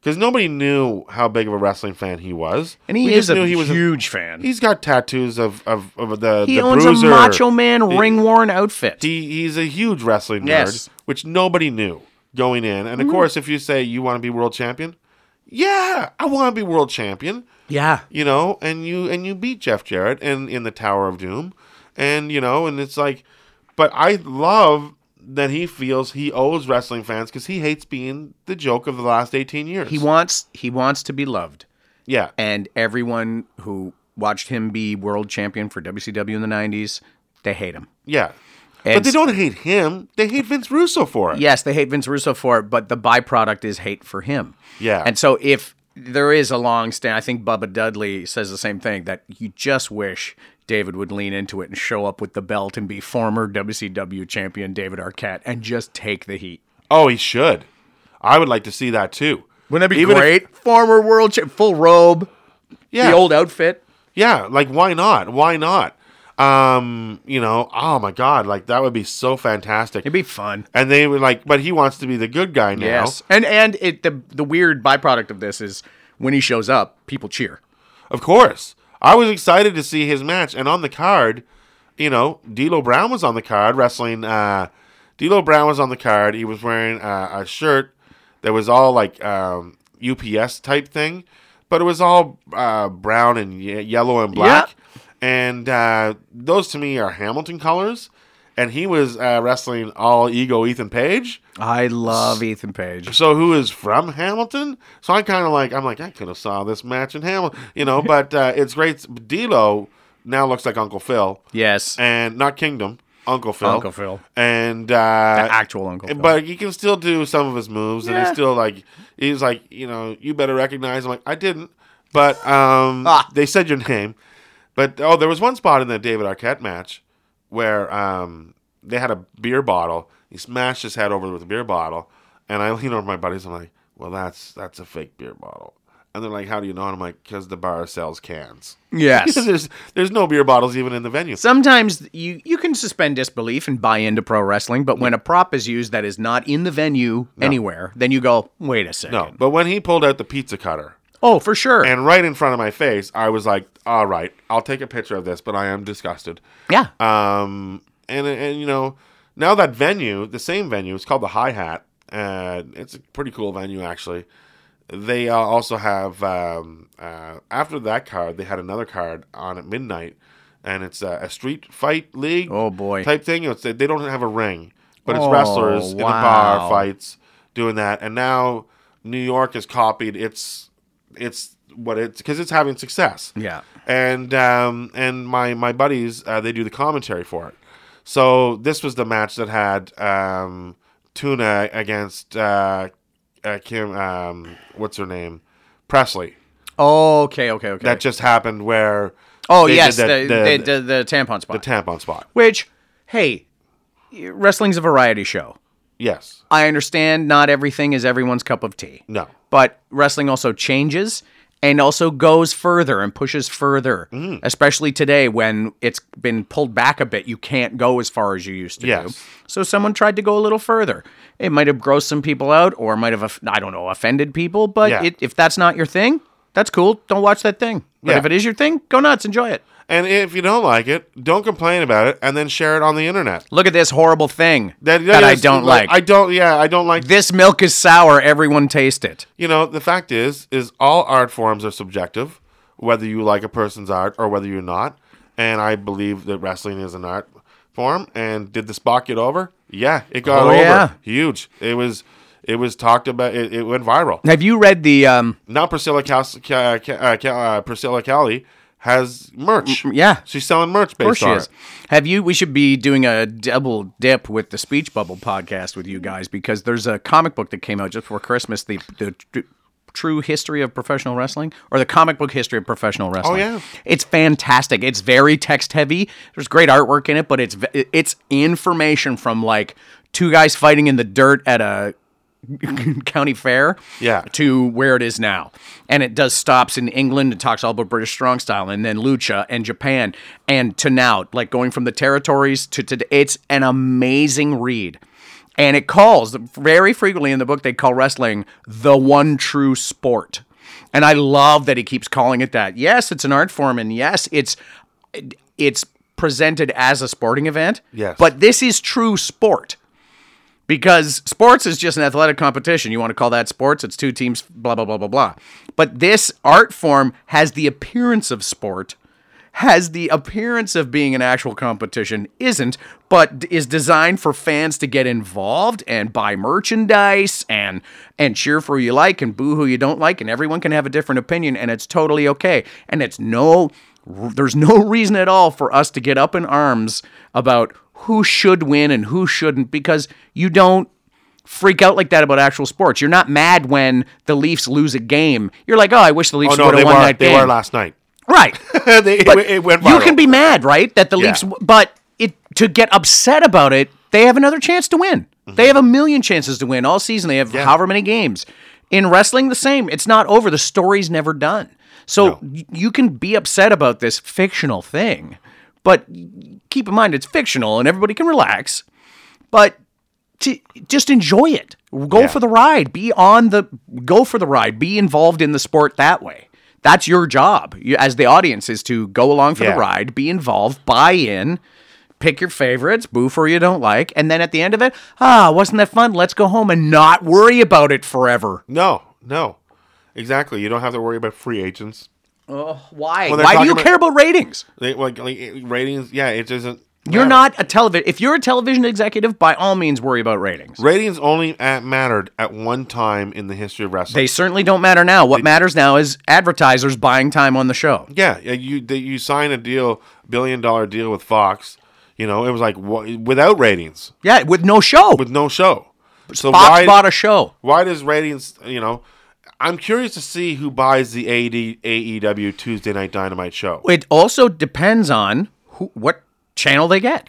because nobody knew how big of a wrestling fan he was, and he We is a he was huge fan. He's got tattoos of of, of the he the owns bruiser. a Macho Man ring worn outfit. He, he's a huge wrestling nerd, Yes. which nobody knew going in. And of mm-hmm. course, if you say you want to be world champion, yeah, I want to be world champion. yeah. You know, and you and you beat Jeff Jarrett in in the Tower of Doom, and you know, and it's like, but I love that he feels he owes wrestling fans because he hates being the joke of the last eighteen years. He wants he wants to be loved. yeah, And everyone who watched him be world champion for WCW in the 90s, they hate him. yeah. And but they don't hate him; they hate Vince Russo for it. Yes, they hate Vince Russo for it, but the byproduct is hate for him. Yeah. And so if there is a long stand, I think Bubba Dudley says the same thing that you just wish David would lean into it and show up with the belt and be former WCW champion David Arquette and just take the heat. Oh, he should. I would like to see that too. Wouldn't that be Even if- great? former world champ, full robe, yeah, the old outfit. yeah. Like, why not? Why not? Um, you know, oh my god, like that would be so fantastic. It'd be fun. and they were like, but he wants to be the good guy now. Yes. And and it the the weird byproduct of this is when he shows up, people cheer. Of course. I was excited to see his match. And on the card, you know, D'Lo Brown was on the card wrestling. Uh, D'Lo Brown was on the card. He was wearing uh, a shirt that was all like um, UPS type thing, but it was all uh, brown and ye- yellow and black. And uh, those to me are Hamilton colors. And he was uh, wrestling all ego Ethan Page. I love Ethan Page. So who is from Hamilton? So I kind of like I'm like I could have saw this match in Hamilton, you know. But uh, it's great. D'Lo now looks like Uncle Phil, Yes. and not Kingdom, Uncle Phil. Uncle Phil. and uh, Actual Uncle Phil. but he can still do some of his moves, and he's still like he's like you know you better recognize. I'm like I didn't, but um, Ah. they said your name. But oh, there was one spot in that David Arquette match where um, they had a beer bottle. He smashed his head over with a beer bottle, and I lean over my buddies. And I'm like, "Well, that's that's a fake beer bottle." And they're like, "How do you know?" And I'm like, "Because the bar sells cans. yes. there's there's no beer bottles even in the venue." Sometimes you you can suspend disbelief and buy into pro wrestling, but when a prop is used that is not in the venue anywhere, then you go, wait a second. No, but when he pulled out the pizza cutter, Oh, for sure. and right in front of my face, I was like, "All right, I'll take a picture of this," but I am disgusted. yeah. Um, and and you know, now that venue, the same venue, it's called the Hi Hat. Uh, it's a pretty cool venue actually. They uh, also have um, uh, after that card, they had another card on at midnight, and it's uh, a street fight league. Oh, boy. type thing. It's, they don't have a ring, but it's Oh, wrestlers in the bar fights doing that. And now New York has copied its it's what it's because it's having success yeah. and um, and my my buddies uh, they do the commentary for it. So this was the match that had um, Tuna against uh, uh, Kim. Um, what's her name? Presley. Oh, okay, okay, okay. That just happened where. oh, yes, the- the, the- the, the, the tampon spot. the tampon spot. Which, hey, wrestling's a variety show. Yes. I understand not everything is everyone's cup of tea. No. But wrestling also changes and also goes further and pushes further, Mm. especially today when it's been pulled back a bit. You can't go as far as you used to do. Yes. So someone tried to go a little further. It might have grossed some people out or might have, I don't know, offended people. But Yeah. it, if that's not your thing, That's cool. Don't watch that thing. But Yeah. if it is your thing, go nuts. Enjoy it. And if you don't like it, don't complain about it, and then share it on the internet. Look at this horrible thing that, that I don't like. I don't. Yeah, I don't like. this milk is sour. Everyone taste it. You know, the fact is, is all art forms are subjective, whether you like a person's art or whether you're not. And I believe that wrestling is an art form. And did the spot get over? Yeah, it got Oh, over. yeah. Huge. It was. It was talked about. It, it went viral. Have you read the? Um, Now Priscilla Cas- Ca- Ca- uh, Ca- uh, Priscilla Kelly has merch. yeah. she's selling merch based on it. Have you? We should be doing a double dip with the Speech Bubble podcast with you guys because there's a comic book that came out just before Christmas. The the true history of professional wrestling or the comic book history of professional wrestling. Oh yeah. it's fantastic. It's very text heavy. There's great artwork in it, but it's it's information from like two guys fighting in the dirt at a county fair Yeah. to where it is now. And it does stops in England and talks all about British strong style and then lucha and Japan and to now, like going from the territories to today. It's an amazing read. And it calls very frequently in the book, they call wrestling the one true sport. And I love that he keeps calling it that. Yes, it's an art form, and yes, it's it's presented as a sporting event. Yes. But this is true sport because sports is just an athletic competition. You want to call that sports? It's two teams, blah, blah, blah, blah, blah. But this art form has the appearance of sport, has the appearance of being an actual competition, isn't, but is designed for fans to get involved and buy merchandise and and cheer for who you like and boo who you don't like, and everyone can have a different opinion, and it's totally okay. And it's no there's no reason at all for us to get up in arms about who should win and who shouldn't because you don't freak out like that about actual sports. You're not mad when the Leafs lose a game. You're like, oh, I wish the Oh Leafs no, would they have won were. that They game. were last night. right. they, it, it went you can be mad, right? That the Yeah. Leafs, but it to get upset about it, they have another chance to win. They have a million chances to win all season. They have Mm-hmm. Yeah. however many games. In wrestling, the same. It's not over. The story's never done. So No. y- you can be upset about this fictional thing, but keep in mind it's fictional and everybody can relax. But to just enjoy it. Go Yeah. for the ride. Be on the go for the ride. Be involved in the sport that way. That's your job you, as the audience is to go along for Yeah. the ride, be involved, buy in, pick your favorites, boo for you don't like, and then at the end of it, ah, wasn't that fun? Let's go home and not worry about it forever. No, no, exactly. You don't have to worry about free agents. Why? Well, Why do you about- care about ratings? They, like, like ratings. Yeah, it doesn't. You're matter. not a television. If you're a television executive, by all means, worry about ratings. Ratings only at mattered at one time in the history of wrestling. They certainly don't matter now. What matters now is advertisers buying time on the show. yeah, yeah, you they, you sign a deal, billion dollar deal with Fox. You know, it was like wha- without ratings, Yeah, with no show. with no show. So Fox why bought a show. why does ratings? You know, I'm curious to see who buys the AD, AEW Tuesday Night Dynamite show. It also depends on who, what channel they get.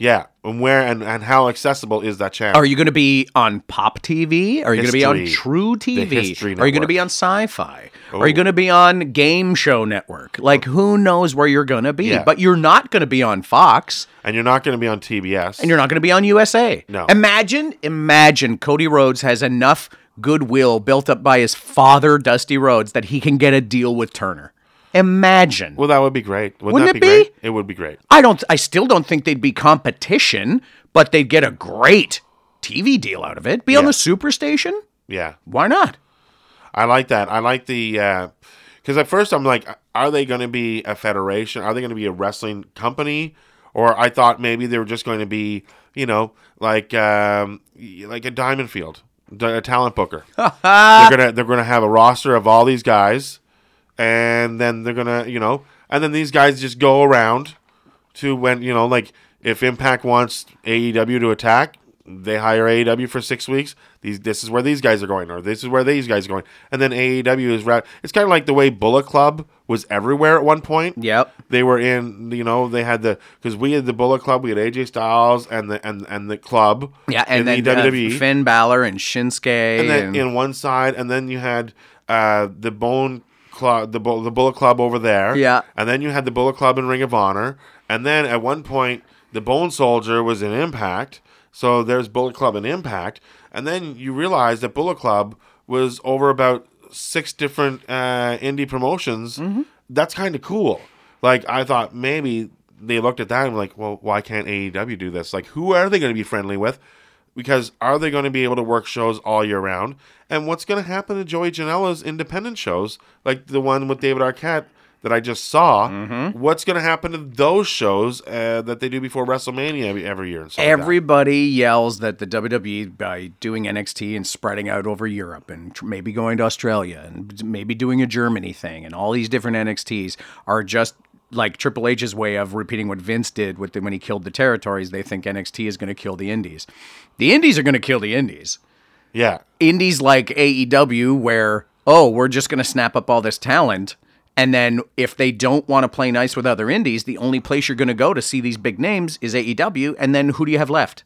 Yeah, and where and, and how accessible is that channel? Are you going to be on Pop TV? Are you going to be on True TV? Are you going to be on Sci-Fi? Are Oh. you going to be on Game Show Network? Like who knows where you're going to be? Yeah. But you're not going to be on Fox. and you're not going to be on TBS. and you're not going to be on USA. No. Imagine, imagine Cody Rhodes has enough goodwill built up by his father, Dusty Rhodes, that he can get a deal with Turner. Imagine. well, that would be great. Wouldn't, Wouldn't that it be, great? It would be great. I don't. I still don't think they'd be competition, but they'd get a great TV deal out of it. Be on the Superstation. Yeah. Why not? I like that. I like the because at first I'm like, are they going to be a federation? Are they going to be a wrestling company? Or I thought maybe they were just going to be, you know, like um, like a Diamond Field, a talent booker. they're gonna they're gonna have a roster of all these guys, and then they're gonna you know, and then these guys just go around to when you know like if Impact wants AEW to attack, they hire AEW for six weeks. These this is where these guys are going, or this is where these guys are going, and then AEW is ra- It's kind of like the way Bullet Club was everywhere at one point. Yep. They were in, you know, they had the because we had the Bullet Club, we had AJ Styles and the and and the club. Yeah, and then the uh, WWE, Finn Balor and Shinsuke. and then and- in one side, and then you had uh, the Bone Club, the the Bullet Club over there. Yeah. and then you had the Bullet Club in Ring of Honor, and then at one point the Bone Soldier was in Impact. So there's Bullet Club and Impact, and then you realize that Bullet Club was over about six different uh, indie promotions, Mm-hmm. that's kind of cool. Like I thought maybe they looked at that and were like, well, why can't AEW do this? Like, who are they going to be friendly with? Because are they going to be able to work shows all year round? And what's going to happen to Joey Janela's independent shows, like the one with David Arquette that I just saw? Mm-hmm. What's going to happen to those shows uh, that they do before WrestleMania every, every year? And stuff like that? Everybody yells that the WWE by doing NXT and spreading out over Europe and tr- maybe going to Australia and maybe doing a Germany thing and all these different NXTs are just like Triple H's way of repeating what Vince did with the, when he killed the territories. They think NXT is going to kill the Indies. The Indies are going to kill the Indies. yeah, Indies like AEW, where oh, we're just going to snap up all this talent. And then if they don't want to play nice with other indies, the only place you're going to go to see these big names is AEW. And then who do you have left?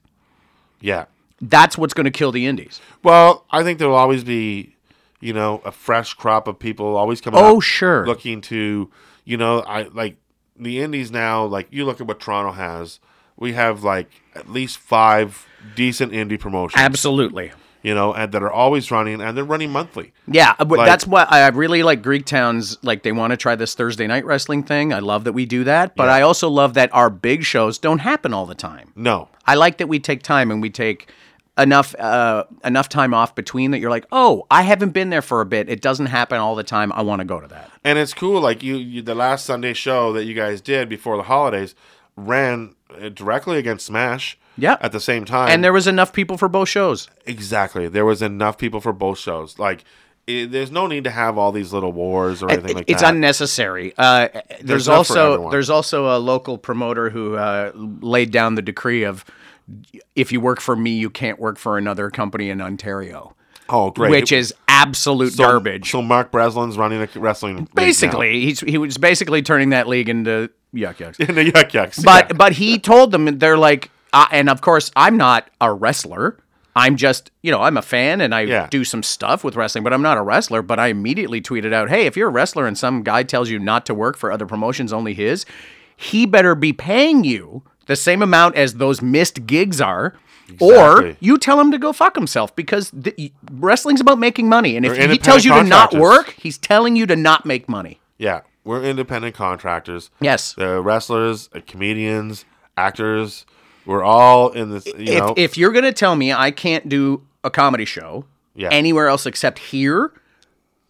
yeah. That's what's going to kill the indies. Well, I think there'll always be, you know, a fresh crop of people always coming Oh, up sure. looking to, you know, I like the indies now, like you look at what Toronto has. We have like at least five decent indie promotions. Absolutely. You know, and that are always running and they're running monthly. Yeah, but Like- that's what I really like Greek Towns like they want to try this Thursday night wrestling thing. I love that we do that, but Yeah. I also love that our big shows don't happen all the time. No. I like that we take time and we take enough uh, enough time off between that you're like, "Oh, I haven't been there for a bit. It doesn't happen all the time. I want to go to that." And it's cool like you, you the last Sunday show that you guys did before the holidays ran uh, directly against Smash. Yeah. At the same time. And there was enough people for both shows. Exactly. There was enough people for both shows. Like, it, there's no need to have all these little wars or anything like it's that. It's unnecessary. Uh, there's for also there's also a local promoter who uh, laid down the decree of if you work for me, you can't work for another company in Ontario, oh, great. which is absolute so, garbage. So Mark Breslin's running a wrestling. basically, he's, he was basically turning that league into Yuk Yuk's. in the Yuk Yuk's. But yeah. but he told them they're like, uh, and of course I'm not a wrestler. I'm just you know I'm a fan and I Yeah. do some stuff with wrestling, but I'm not a wrestler. But I immediately tweeted out, hey, if you're a wrestler and some guy tells you not to work for other promotions, only his, he better be paying you the same amount as those missed gigs are. Or you tell him to go fuck himself because th- wrestling's about making money, and if he tells you to not work, he's telling you to not make money. yeah, we're independent contractors. Yes. The wrestlers, comedians, actors, we're all in this. You if, know, if you're going to tell me I can't do a comedy show Yeah. anywhere else except here,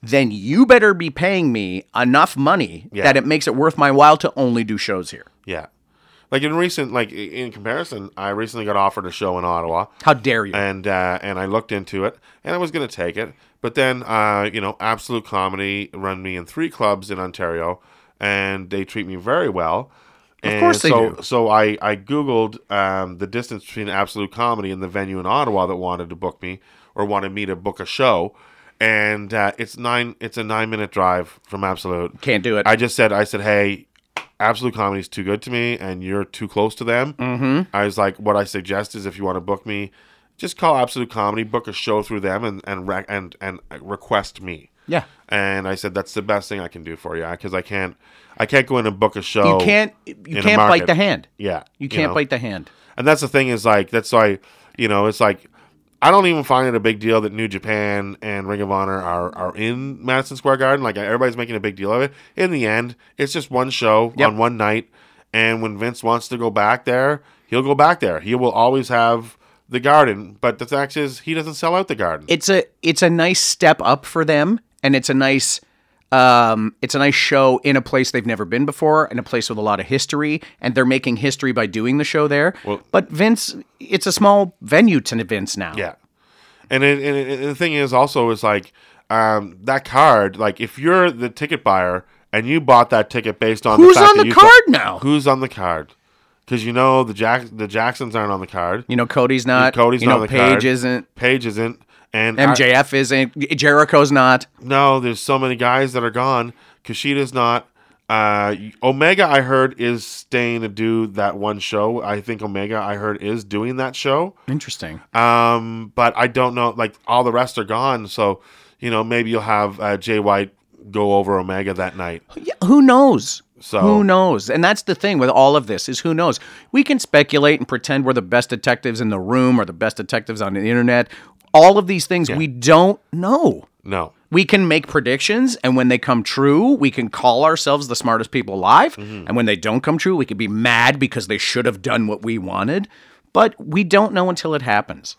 then you better be paying me enough money Yeah. that it makes it worth my while to only do shows here. yeah. Like in recent, like in comparison, I recently got offered a show in Ottawa. How dare you? and uh, and I looked into it, and I was going to take it, but then uh, you know, Absolute Comedy run me in three clubs in Ontario, and they treat me very well. Of course they so, do. So I I googled um, the distance between Absolute Comedy and the venue in Ottawa that wanted to book me or wanted me to book a show, and uh, it's nine. It's a nine minute drive from Absolute. Can't do it. I just said, I said, hey, Absolute Comedy is too good to me, and you're too close to them. Mm-hmm. I was like, what I suggest is if you want to book me, just call Absolute Comedy, book a show through them, and and rec- and and request me. Yeah. And I said that's the best thing I can do for you because I can't I can't go in and book a show. You can't you can't bite the hand. Yeah, You can't know? bite the hand. And that's the thing is like that's why you know it's like I don't even find it a big deal that New Japan and Ring of Honor are are in Madison Square Garden. Like everybody's making a big deal of it. In the end, it's just one show Yep. on one night, and when Vince wants to go back there, he'll go back there. He will always have the Garden, but the fact is he doesn't sell out the Garden. It's a it's a nice step up for them and it's a nice um, it's a nice show in a place they've never been before, in a place with a lot of history, and they're making history by doing the show there. Well- but Vince, it's a small venue to Vince now. Yeah, and, it, and, it- and the thing is also is like um, that card. Like if you're the ticket buyer and you bought that ticket based on Who's the fact on the card now? Who's on the card? Because you know the Jack the Jacksons aren't on the card. You know, Cody's not. Cody's you not know, on the Paige card. isn't. Paige isn't, and I- MJF isn't. Jericho's not. no, there's so many guys that are gone. Kushida's not. Uh, Omega, I heard, is staying to do that one show. I think Omega, I heard, is doing that show. Interesting. Um, but I don't know. Like all the rest are gone, so you know maybe you'll have uh, Jay White go over Omega that night. Yeah, who knows? So- who knows? And that's the thing with all of this is who knows. We can speculate and pretend we're the best detectives in the room or the best detectives on the internet. All of these things we don't know. No, we can make predictions, and when they come true, we can call ourselves the smartest people alive. And when they don't come true, we can be mad because they should have done what we wanted. But we don't know until it happens.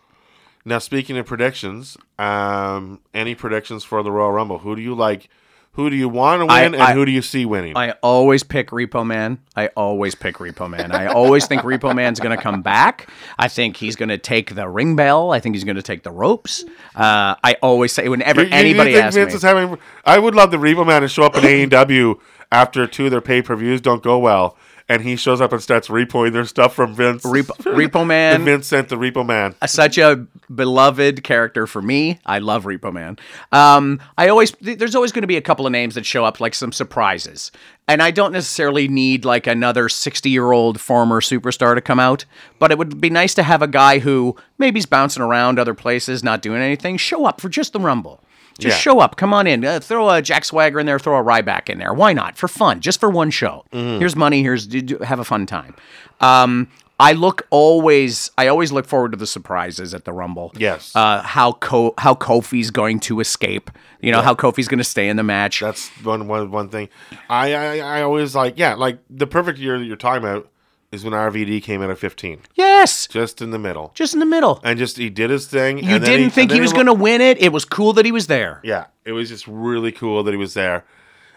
Now, speaking of predictions, um, any predictions for the Royal Rumble? Who do you like? Who do you want to win, I- and I- who do you see winning? I always pick Repo Man. I always pick Repo Man. I always think Repo Man's going to come back. I think he's going to take the ring bell. I think he's going to take the ropes. Uh, I always say whenever You- you- you anybody think asks Vince me, having? I would love the Repo Man to show up in AEW after two of their pay per views don't go well, and he shows up and starts repoing their stuff from Vince. Repo, Repo and Man, Vince sent the Repo Man. such a beloved character for me. I love Repo Man. Um, I always there's always going to be a couple of names that show up like some surprises, and I don't necessarily need like another 60 year old former superstar to come out, but it would be nice to have a guy who maybe he's bouncing around other places, not doing anything, show up for just the Rumble. Just Yeah. show up. Come on in. Uh, throw a Jack Swagger in there. Throw a Ryback in there. Why not? For fun, just for one show. Here's money. Here's have a fun time. Um, I look always. I always look forward to the surprises at the Rumble. Yes. Uh, how Ko- how Kofi's going to escape. You know how Kofi's going to stay in the match. That's one one one thing. I, I I always like yeah like the perfect year that you're talking about is when RVD came in at 15, yes. just in the middle, Just in the middle. and just he did his thing. You didn't think and he was going to win it. It was cool that he was there. Yeah, it was just really cool that he was there.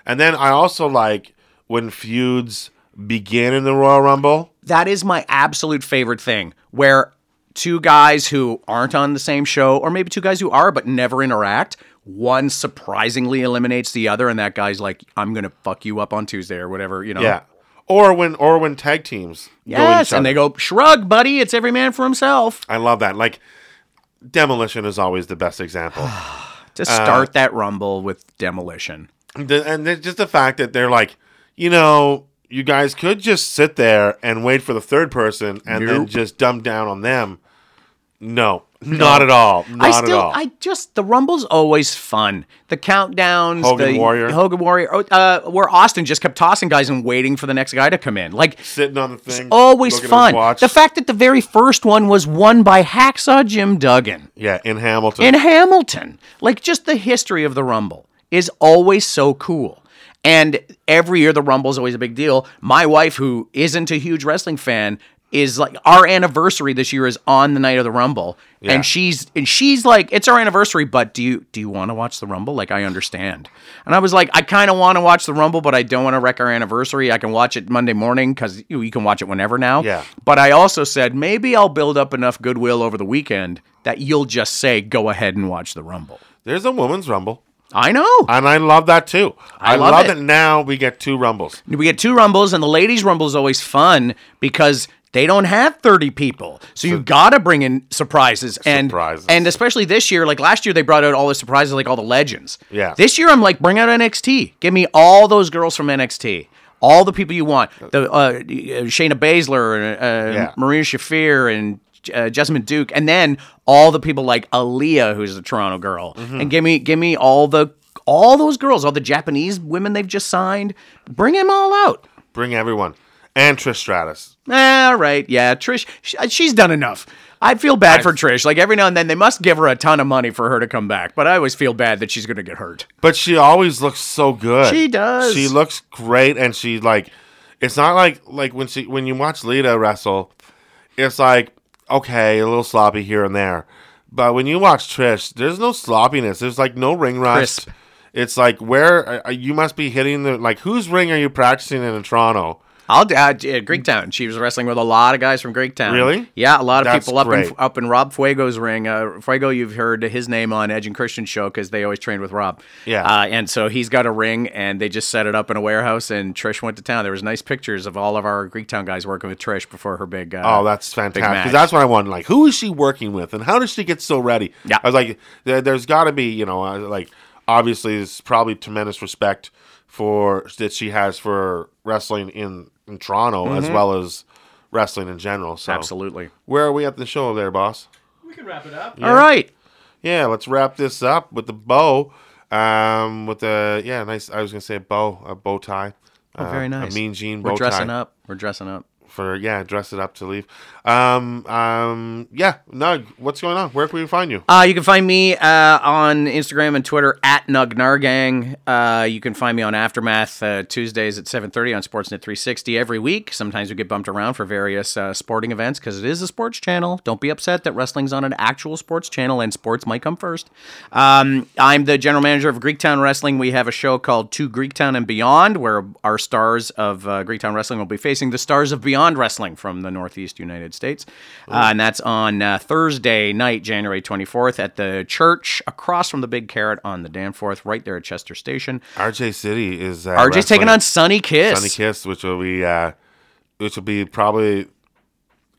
And then I also like when feuds begin in the Royal Rumble. that is my absolute favorite thing where two guys who aren't on the same show or maybe two guys who are but never interact one surprisingly eliminates the other and that guy's like i'm gonna fuck you up on tuesday or whatever you know Yeah. Or when or when tag teams yes and they go shrug buddy it's every man for himself I love that. Like Demolition is always the best example. to uh, start that rumble with demolition The- and then just the fact that they're like, you know, you guys could just sit there and wait for the third person and then Nope. just dump down on them. No, not at all. Not I still, at all. I just the Rumble's always fun. The countdowns, Hogan the Warrior. Hogan Warrior, oh, uh, where Austin just kept tossing guys and waiting for the next guy to come in. Like Sitting on the thing, always at his fun. The fact that the very first one was won by Hacksaw Jim Duggan yeah, in Hamilton. in Hamilton. Like just the history of the Rumble is always so cool. And every year the Rumble is always a big deal. My wife, who isn't a huge wrestling fan, is like our anniversary this year is on the night of the Rumble. Yeah. And she's and she's like, it's our anniversary, but do you do you want to watch the Rumble? Like I understand. And I was like, I kind of want to watch the Rumble, but I don't want to wreck our anniversary. I can watch it Monday morning because you, you can watch it whenever now. Yeah. But I also said maybe I'll build up enough goodwill over the weekend that you'll just say go ahead and watch the Rumble. There's a woman's rumble, I know. and I love that too. I, love love, it. that now we get two rumbles. We get two rumbles, and the ladies' rumble is always fun because they don't have 30 people. So you got to bring in surprises. And, Surprises. and especially this year, like last year, they brought out all the surprises, like all the legends. Yeah. This year, I'm like, bring out NXT. Give me all those girls from NXT. All the people you want. The uh, Shayna Baszler, uh, Yeah. Marina Shafir, and uh, Jessamyn Duke, and then all the people like Aliyah, who's a Toronto girl, Mm-hmm. and give me give me all the all those girls, all the Japanese women they've just signed. Bring them all out. Bring everyone. And Trish Stratus. All right, yeah, Trish, she's done enough. I feel bad for Trish. Like every now and then, they must give her a ton of money for her to come back. But I always feel bad that she's going to get hurt. But she always looks so good. She does. She looks great, and she like. It's not like like when she when you watch Lita wrestle, it's like okay, a little sloppy here and there, but when you watch Trish, there's no sloppiness. There's like no ring rust. Crisp. It's like where uh, you must be hitting the like whose ring are you practicing in in Toronto? I'll uh, uh, Greektown. She was wrestling with a lot of guys from Greektown. Really? Yeah, a lot of That's people up in up in Rob Fuego's ring. Uh, Fuego, you've heard his name on Edge and Christian show because they always trained with Rob. Yeah. uh, and so he's got a ring, and they just set it up in a warehouse. And Trish went to town. There was nice pictures of all of our Greektown guys working with Trish before her big. Uh, Oh, that's fantastic. Because that's what I wanted. Like, who is she working with, and how does she get so ready? Yeah. I was like, there, there's got to be, you know, uh, like obviously, there's probably tremendous respect for that she has for wrestling in in Toronto as well as wrestling in general. So, Mm-hmm. absolutely. where are we at the show there, boss? We can wrap it up. All right. Yeah, let's wrap this up with the bow. Um, with the yeah, nice. I was gonna say a bow, a bow tie. Oh, very Uh, nice. A mean jean bow We're dressing tie. up. We're dressing up. For yeah, dress it up to leave. Um, um, yeah, Nug, what's going on? Where can we find you? Uh, you can find me uh, on Instagram and Twitter at NugNahrgang. Uh, you can find me on Aftermath uh, Tuesdays at 7.30 on Sportsnet 360 every week. Sometimes we get bumped around for various uh, sporting events because it is a sports channel. Don't be upset that wrestling's on an actual sports channel and sports might come first. Um, I'm the general manager of Greektown Wrestling. We have a show called To Greektown and Beyond where our stars of uh, Greektown Wrestling will be facing the stars of Beyond Wrestling from the Northeast United States. Uh, and that's on uh, Thursday night, January 24th, at the church across from the Big Carrot on the Danforth, right there at Chester Station. RJ City is uh, RJ's taking on Sonny Kiss. Sonny Kiss, which will be uh, which will be probably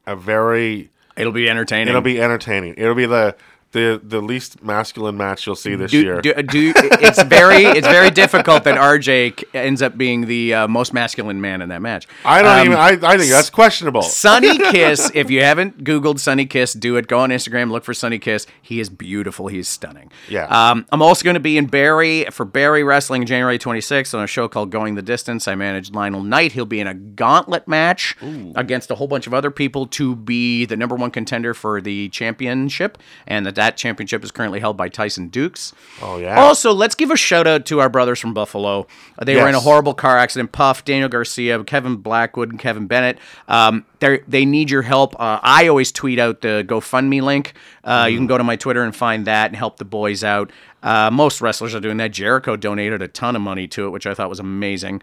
a very It'll be entertaining. it'll be entertaining. It'll be the the the least masculine match you'll see this do, year. do, do, it's very it's very difficult that RJ ends up being the uh, most masculine man in that match. I don't Um, even. I, I think that's questionable. Sonny Kiss. If you haven't Googled Sonny Kiss, do it. Go on Instagram, look for Sonny Kiss. He is beautiful. He's stunning. Yeah. Um, I'm also going to be in Barrie for Barrie Wrestling January 26th on a show called Going the Distance. I manage Lionel Knight. He'll be in a gauntlet match against a whole bunch of other people to be the number one contender for the championship, and that that championship is currently held by Tyson Dukes. Oh, yeah. Also, let's give a shout out to our brothers from Buffalo. They were in a horrible car accident. Puff, Daniel Garcia, Kevin Blackwood, and Kevin Bennett. Um, they they need your help. Uh, I always tweet out the GoFundMe link. Uh, You can go to my Twitter and find that and help the boys out. Uh, most wrestlers are doing that. Jericho donated a ton of money to it, which I thought was amazing.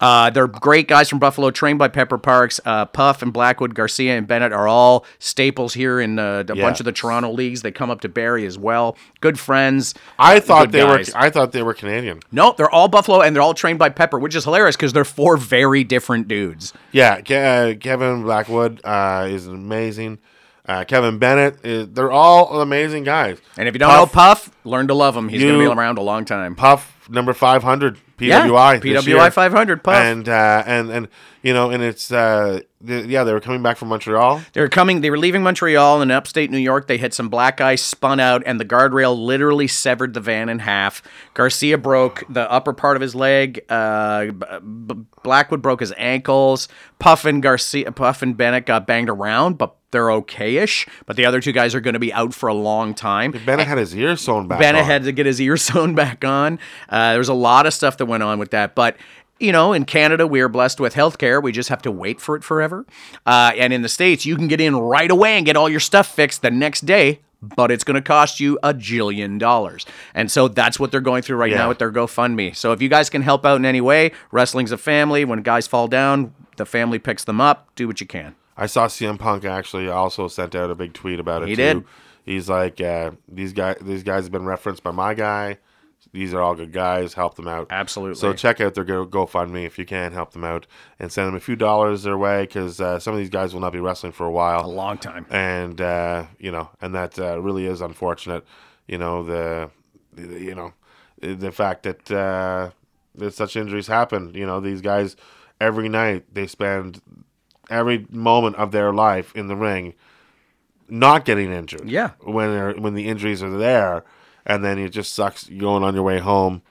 Uh, they're great guys from Buffalo, trained by Pepper Parks. Uh, Puff and Blackwood, Garcia and Bennett are all staples here in uh, a Yeah. bunch of the Toronto leagues. They come up to Barrie as well. Good friends. I thought they guys. were. I thought they were Canadian. No, they're all Buffalo and they're all trained by Pepper, which is hilarious because they're four very different dudes. Yeah, uh, Kevin Blackwood uh, is amazing. Uh, Kevin Bennett, is, they're all amazing guys. And if you don't Puff, know Puff, learn to love him. He's going to be around a long time. Puff, number 500. PWI, yeah, PWI year. 500 puff, and uh, and and you know, and it's uh, th- yeah, they were coming back from Montreal. They were coming, they were leaving Montreal and upstate New York. They hit some black ice, spun out, and the guardrail literally severed the van in half. Garcia broke the upper part of his leg. Uh, B- Blackwood broke his ankles. Puff and Garcia, Puff and Bennett got banged around, but they're okay-ish. But the other two guys are going to be out for a long time. Bennett had his ear sewn back. Bennett on. had to get his ear sewn back on. Uh, there was a lot of stuff that went on with that, but. You know, in Canada, we are blessed with healthcare. We just have to wait for it forever. Uh, and in the States, you can get in right away and get all your stuff fixed the next day, but it's going to cost you a jillion dollars. And so that's what they're going through right Yeah. now with their GoFundMe. So if you guys can help out in any way, wrestling's a family. When guys fall down, the family picks them up. Do what you can. I saw CM Punk actually also sent out a big tweet about it He too. did. He's like, uh, these guys, these guys have been referenced by my guy. These are all good guys. Help them out. Absolutely. So check out their Go GoFundMe if you can. Help them out and send them a few dollars their way because uh, some of these guys will not be wrestling for a while. A long time. and uh, you know, and that uh, really is unfortunate. You know the, the you know, the fact that uh, that such injuries happen. You know, these guys every night they spend every moment of their life in the ring, not getting injured. Yeah. when they're when the injuries are there, and then it just sucks going on your way home.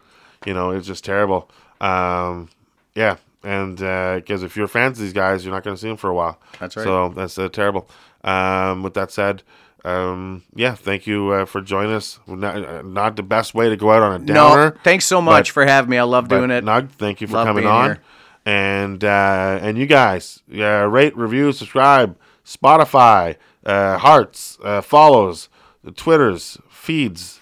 You know, it's just terrible. Um, yeah. And because if you're fans of these guys, you're not going to see them for a while. That's right. So that's uh, terrible. Um, with that said, um, yeah, thank you uh, for joining us. Not, uh, not the best way to go out on a downer. No, thanks so much but- for having me. I love doing it. Nug, thank you for Love coming on. here. And uh, and you guys, yeah, rate, review, subscribe, Spotify, uh, hearts, uh, follows, Twitters, feeds,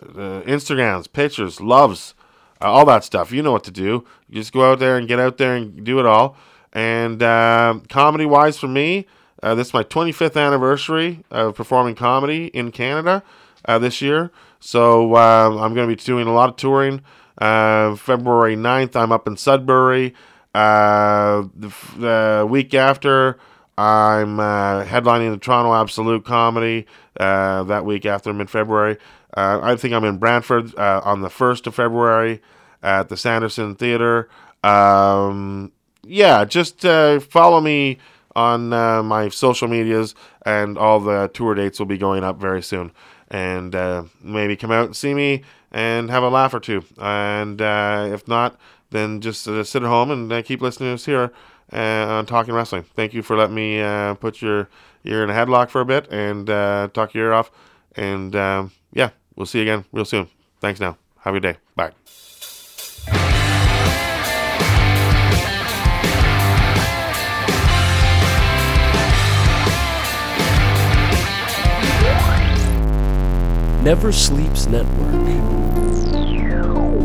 uh, Instagrams, pictures, loves, uh, all that stuff. You know what to do. You just go out there and get out there and do it all. And um comedy wise, for me, uh, this is my 25th anniversary of performing comedy in Canada uh, this year. So um, I'm going to be doing a lot of touring. Uh, February 9th, I'm up in Sudbury. Uh, the, week after, I'm uh, headlining the Toronto Absolute Comedy uh, that week after mid February. Uh, I think I'm in Brantford uh, on the 1st of February at the Sanderson Theater. Um, yeah, just uh, follow me on my social medias, and all the tour dates will be going up very soon. And maybe come out and see me and have a laugh or two. And if not, then just uh, sit at home and uh, keep listening to us here uh, on Talking Wrestling. Thank you for letting me put your ear in a headlock for a bit and talk your ear off. And um, yeah, we'll see you again real soon. Thanks now. Have a good day. Bye. Never Sleeps Network.